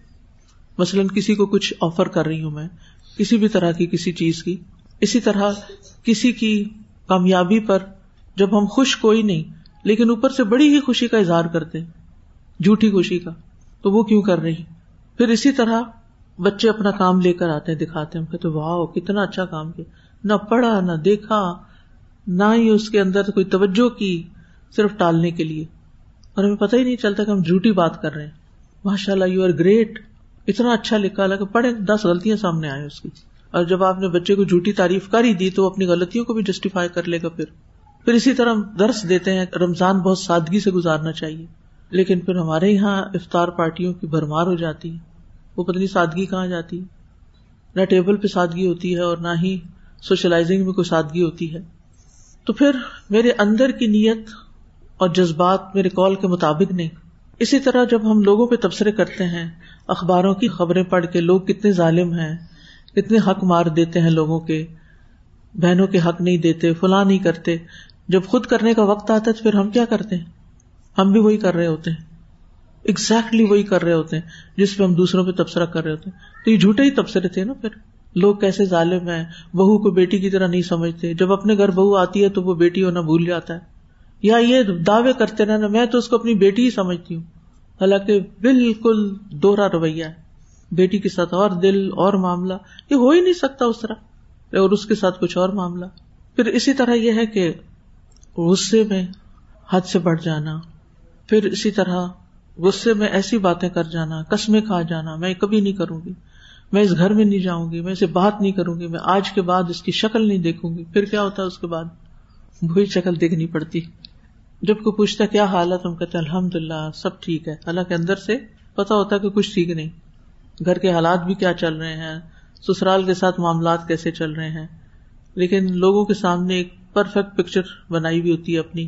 مثلاً کسی کو کچھ آفر کر رہی ہوں میں، کسی بھی طرح کی کسی چیز کی، اسی طرح کسی کی کامیابی پر جب ہم خوش کوئی نہیں، لیکن اوپر سے بڑی ہی خوشی کا اظہار کرتے جھوٹی خوشی کا، تو وہ کیوں کر رہی؟ پھر اسی طرح بچے اپنا کام لے کر آتے ہیں، دکھاتے ہیں کہتے واہ کتنا اچھا کام کیا۔ نہ پڑھا، نہ دیکھا، نہ ہی اس کے اندر کوئی توجہ کی، صرف ٹالنے کے لیے۔ اور ہمیں پتہ ہی نہیں چلتا کہ ہم جھوٹی بات کر رہے ہیں۔ ماشاء اللہ یو آر گریٹ اتنا اچھا لکھا لگا پڑھے، دس غلطیاں سامنے آئے اس کی۔ اور جب آپ نے بچے کو جھوٹی تعریف کر ہی دی تو اپنی غلطیوں کو بھی جسٹیفائی کر لے گا پھر۔ پھر اسی طرح درس دیتے ہیں، رمضان بہت سادگی سے گزارنا چاہیے۔ لیکن پھر ہمارے یہاں افطار پارٹیوں کی بھرمار ہو جاتی ہے۔ وہ پتنی سادگی کہاں جاتی ہے۔ نہ ٹیبل پہ سادگی ہوتی ہے اور نہ ہی سوشلائزنگ میں کوئی سادگی ہوتی ہے۔ تو پھر میرے اندر کی نیت اور جذبات میرے کال کے مطابق نہیں۔ اسی طرح جب ہم لوگوں پہ تبصرے کرتے ہیں، اخباروں کی خبریں پڑھ کے لوگ کتنے ظالم ہیں، کتنے حق مار دیتے ہیں لوگوں کے۔ بہنوں کے حق نہیں دیتے، فلاں نہیں کرتے۔ جب خود کرنے کا وقت آتا ہے تو پھر ہم کیا کرتے ہیں؟ ہم بھی وہی کر رہے ہوتے ہیں۔ Exactly وہی کر رہے ہوتے ہیں، جس پہ ہم دوسروں پہ تبصرہ کر رہے ہوتے ہیں۔ تو یہ جھوٹے ہی تبصرے تھے نا پھر۔ لوگ کیسے ظالم ہیں، بہو کو بیٹی کی طرح نہیں سمجھتے۔ جب اپنے گھر بہو آتی ہے تو وہ بیٹی ہونا بھول جاتا ہے۔ یا یہ دعوے کرتے رہنا، میں تو اس کو اپنی بیٹی ہی سمجھتی ہوں۔ حالانکہ بالکل دوہرا رویہ ہے۔ بیٹی کے ساتھ اور دل اور معاملہ۔ یہ ہو ہی نہیں سکتا اس طرح۔ اور اس کے ساتھ کچھ اور معاملہ۔ پھر اسی طرح یہ ہے کہ غصے میں حد سے بڑھ جانا، پھر اسی طرح غصے میں ایسی باتیں کر جانا، قسمیں کھا جانا، میں کبھی نہیں کروں گی۔ میں اس گھر میں نہیں جاؤں گی، میں اسے بات نہیں کروں گی، میں آج کے بعد اس کی شکل نہیں دیکھوں گی۔ پھر کیا ہوتا ہے اس کے بعد؟ وہی شکل دیکھنی پڑتی۔ جب کوئی پوچھتا کیا حال ہے، تم کہتے الحمد للہ سب ٹھیک ہے۔ حالانکہ اندر سے پتا ہوتا ہے کہ کچھ ٹھیک نہیں۔ گھر کے حالات بھی کیا چل رہے ہیں، سسرال کے ساتھ معاملات کیسے چل رہے ہیں۔ لیکن لوگوں کے سامنے ایک پرفیکٹ پکچر بنائی ہوئی ہوتی ہے اپنی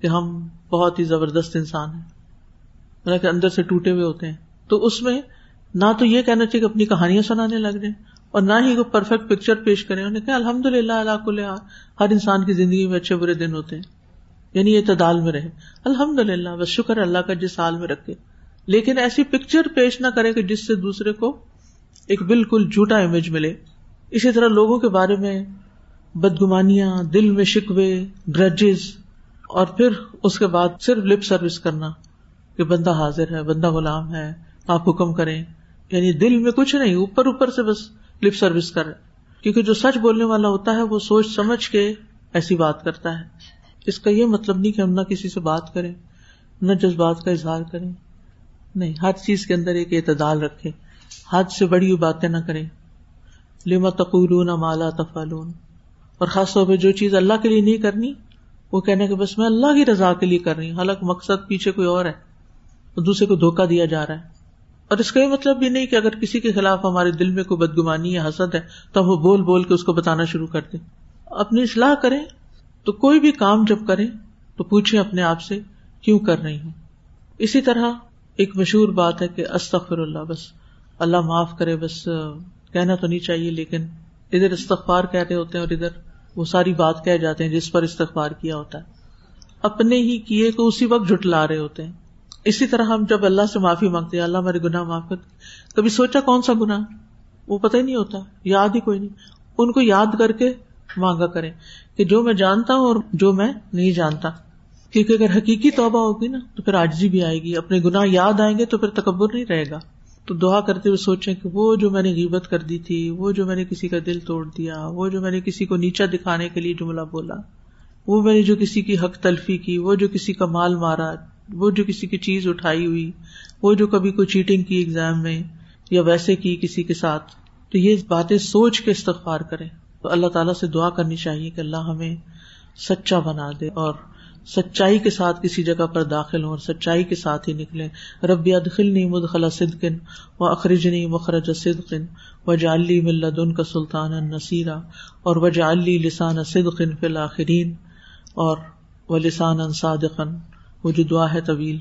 کہ ہم بہت ہی زبردست انسان ہیں۔ حالانکہ اندر سے ٹوٹے ہوئے ہوتے ہیں۔ تو اس میں نہ تو یہ کہنا چاہیے کہ اپنی کہانیاں سنانے لگ جائیں اور نہ ہی کوئی پرفیکٹ پکچر پیش کرے انہوں نے کہا الحمد للہ اللہ کو ہر انسان کی زندگی میں اچھے برے دن ہوتے ہیں۔ یعنی یہ تعدال میں رہے۔ الحمد للہ بس شکر اللہ کا جس حال میں رکھے۔ لیکن ایسی پکچر پیش نہ کرے کہ جس سے دوسرے کو ایک بالکل جھوٹا امیج ملے۔ اسی طرح لوگوں کے بارے میں بدگمانیاں، دل میں شکوے گرجز اور پھر اس کے بعد صرف لپ سروس کرنا کہ بندہ حاضر ہے، بندہ غلام ہے، آپ حکم کریں۔ یعنی دل میں کچھ نہیں، اوپر اوپر سے بس لپ سروس کر کیونکہ جو سچ بولنے والا ہوتا ہے، وہ سوچ سمجھ کے ایسی بات کرتا ہے۔ اس کا یہ مطلب نہیں کہ ہم نہ کسی سے بات کریں، نہ جذبات کا اظہار کریں۔ نہیں، ہر چیز کے اندر ایک اعتدال رکھے حد سے بڑی باتیں نہ کریں۔ لما تقولون مالا تفالون اور خاص طور پہ جو چیز اللہ کے لیے نہیں کرنی، وہ کہنے کہ بس میں اللہ کی رضا کے لیے کر رہی ہوں۔ حالانکہ مقصد پیچھے کوئی اور ہے، اور دوسرے کو دھوکا دیا جا رہا ہے۔ اور اس کا یہ مطلب بھی نہیں کہ اگر کسی کے خلاف ہمارے دل میں کوئی بدگمانی یا حسد ہے، تو ہم وہ بول بول کے اس کو بتانا شروع کر دیں۔ اپنی اصلاح کریں۔ تو کوئی بھی کام جب کریں تو پوچھیں اپنے آپ سے، کیوں کر رہی ہوں؟ اسی طرح ایک مشہور بات ہے کہ استغفر اللہ بس اللہ معاف کرے، بس کہنا تو نہیں چاہیے، لیکن ادھر استغفار کہہ رہے ہوتے ہیں اور ادھر وہ ساری بات کہہ جاتے ہیں جس پر استغفار کیا ہوتا ہے۔ اپنے ہی کیے کو اسی وقت جٹلا رہے ہوتے ہیں۔ اسی طرح ہم جب اللہ سے معافی مانگتے ہیں، اللہ ہمارے گناہ معاف کر کبھی سوچا کون سا گنا وہ پتہ ہی نہیں ہوتا، یاد ہی کوئی نہیں۔ ان کو یاد کر کے مانگا کریں کہ جو میں جانتا ہوں اور جو میں نہیں جانتا۔ کیونکہ اگر حقیقی توبہ ہوگی نا، تو پھر آجزی بھی آئے گی۔ اپنے گناہ یاد آئیں گے تو پھر تکبر نہیں رہے گا۔ تو دعا کرتے ہوئے سوچیں کہ وہ جو میں نے غیبت کر دی تھی، وہ جو میں نے کسی کا دل توڑ دیا، وہ جو میں نے کسی کو نیچا دکھانے کے لیے جملہ بولا، وہ میں نے جو کسی کی حق تلفی کی، وہ جو کسی کا مال مارا، وہ جو کسی کی چیز اٹھائی ہوئی، وہ جو کبھی کوئی چیٹنگ کی ایگزام میں یا ویسے کی کسی کے ساتھ، تو یہ باتیں سوچ کے استغفار کرے تو اللہ تعالیٰ سے دعا کرنی چاہیے کہ اللہ ہمیں سچا بنا دے اور سچائی کے ساتھ کسی جگہ پر داخل ہوں اور سچائی کے ساتھ ہی نکلے رب ادخلنی مدخلا صدقن و اخرجنی مخرج صدقن و جالی ملدن کا سلطان نصیرہ اور و جالی لسان صدقن فی الآخرین اور و لسان صادقن وہ جو دعا ہے طویل۔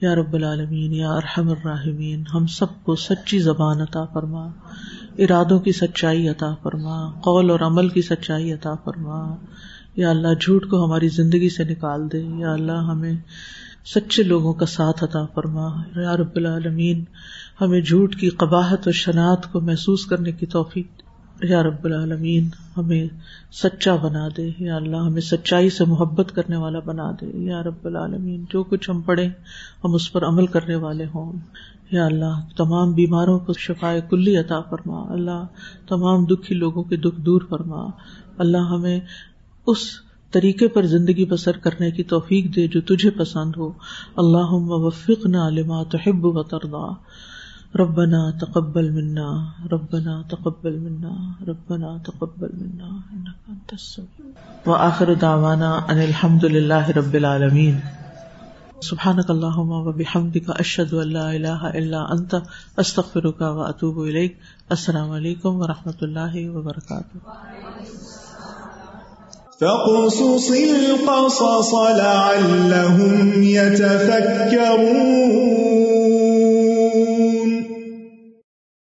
یا رب العالمین، یا ارحم الراحمین، ہم سب کو سچی زبان عطا فرما، ارادوں کی سچائی عطا فرما، قول اور عمل کی سچائی عطا فرما۔ یا اللہ، جھوٹ کو ہماری زندگی سے نکال دے۔ یا اللہ، ہمیں سچے لوگوں کا ساتھ عطا فرما۔ یا رب العالمین، ہمیں جھوٹ کی قباحت و شناخت کو محسوس کرنے کی توفیق یا رب العالمین، ہمیں سچا بنا دے، یا اللہ ہمیں سچائی سے محبت کرنے والا بنا دے، یا رب العالمین، جو کچھ ہم پڑھے ہم اس پر عمل کرنے والے ہوں۔ یا اللہ، تمام بیماروں کو شفا کلی عطا فرما۔ اللہ، تمام دکھی لوگوں کے دکھ دور فرما۔ اللہ ہمیں اس طریقے پر زندگی بسر کرنے کی توفیق دے جو تجھے پسند ہو۔ اللہ وفق نہ علما تحب و تردا ربنا تقبل منا، ربنا تقبل منا، ربنا تقبل منا انك انت السميع واخر دعوانا ان الحمد لله رب العالمين. سبحانك اللهم وبحمدك اشهد ان لا اله الا انت استغفرك واتوب اليك السلام عليكم ورحمه الله وبركاته. فقصص القصص لعلهم يتفكرون.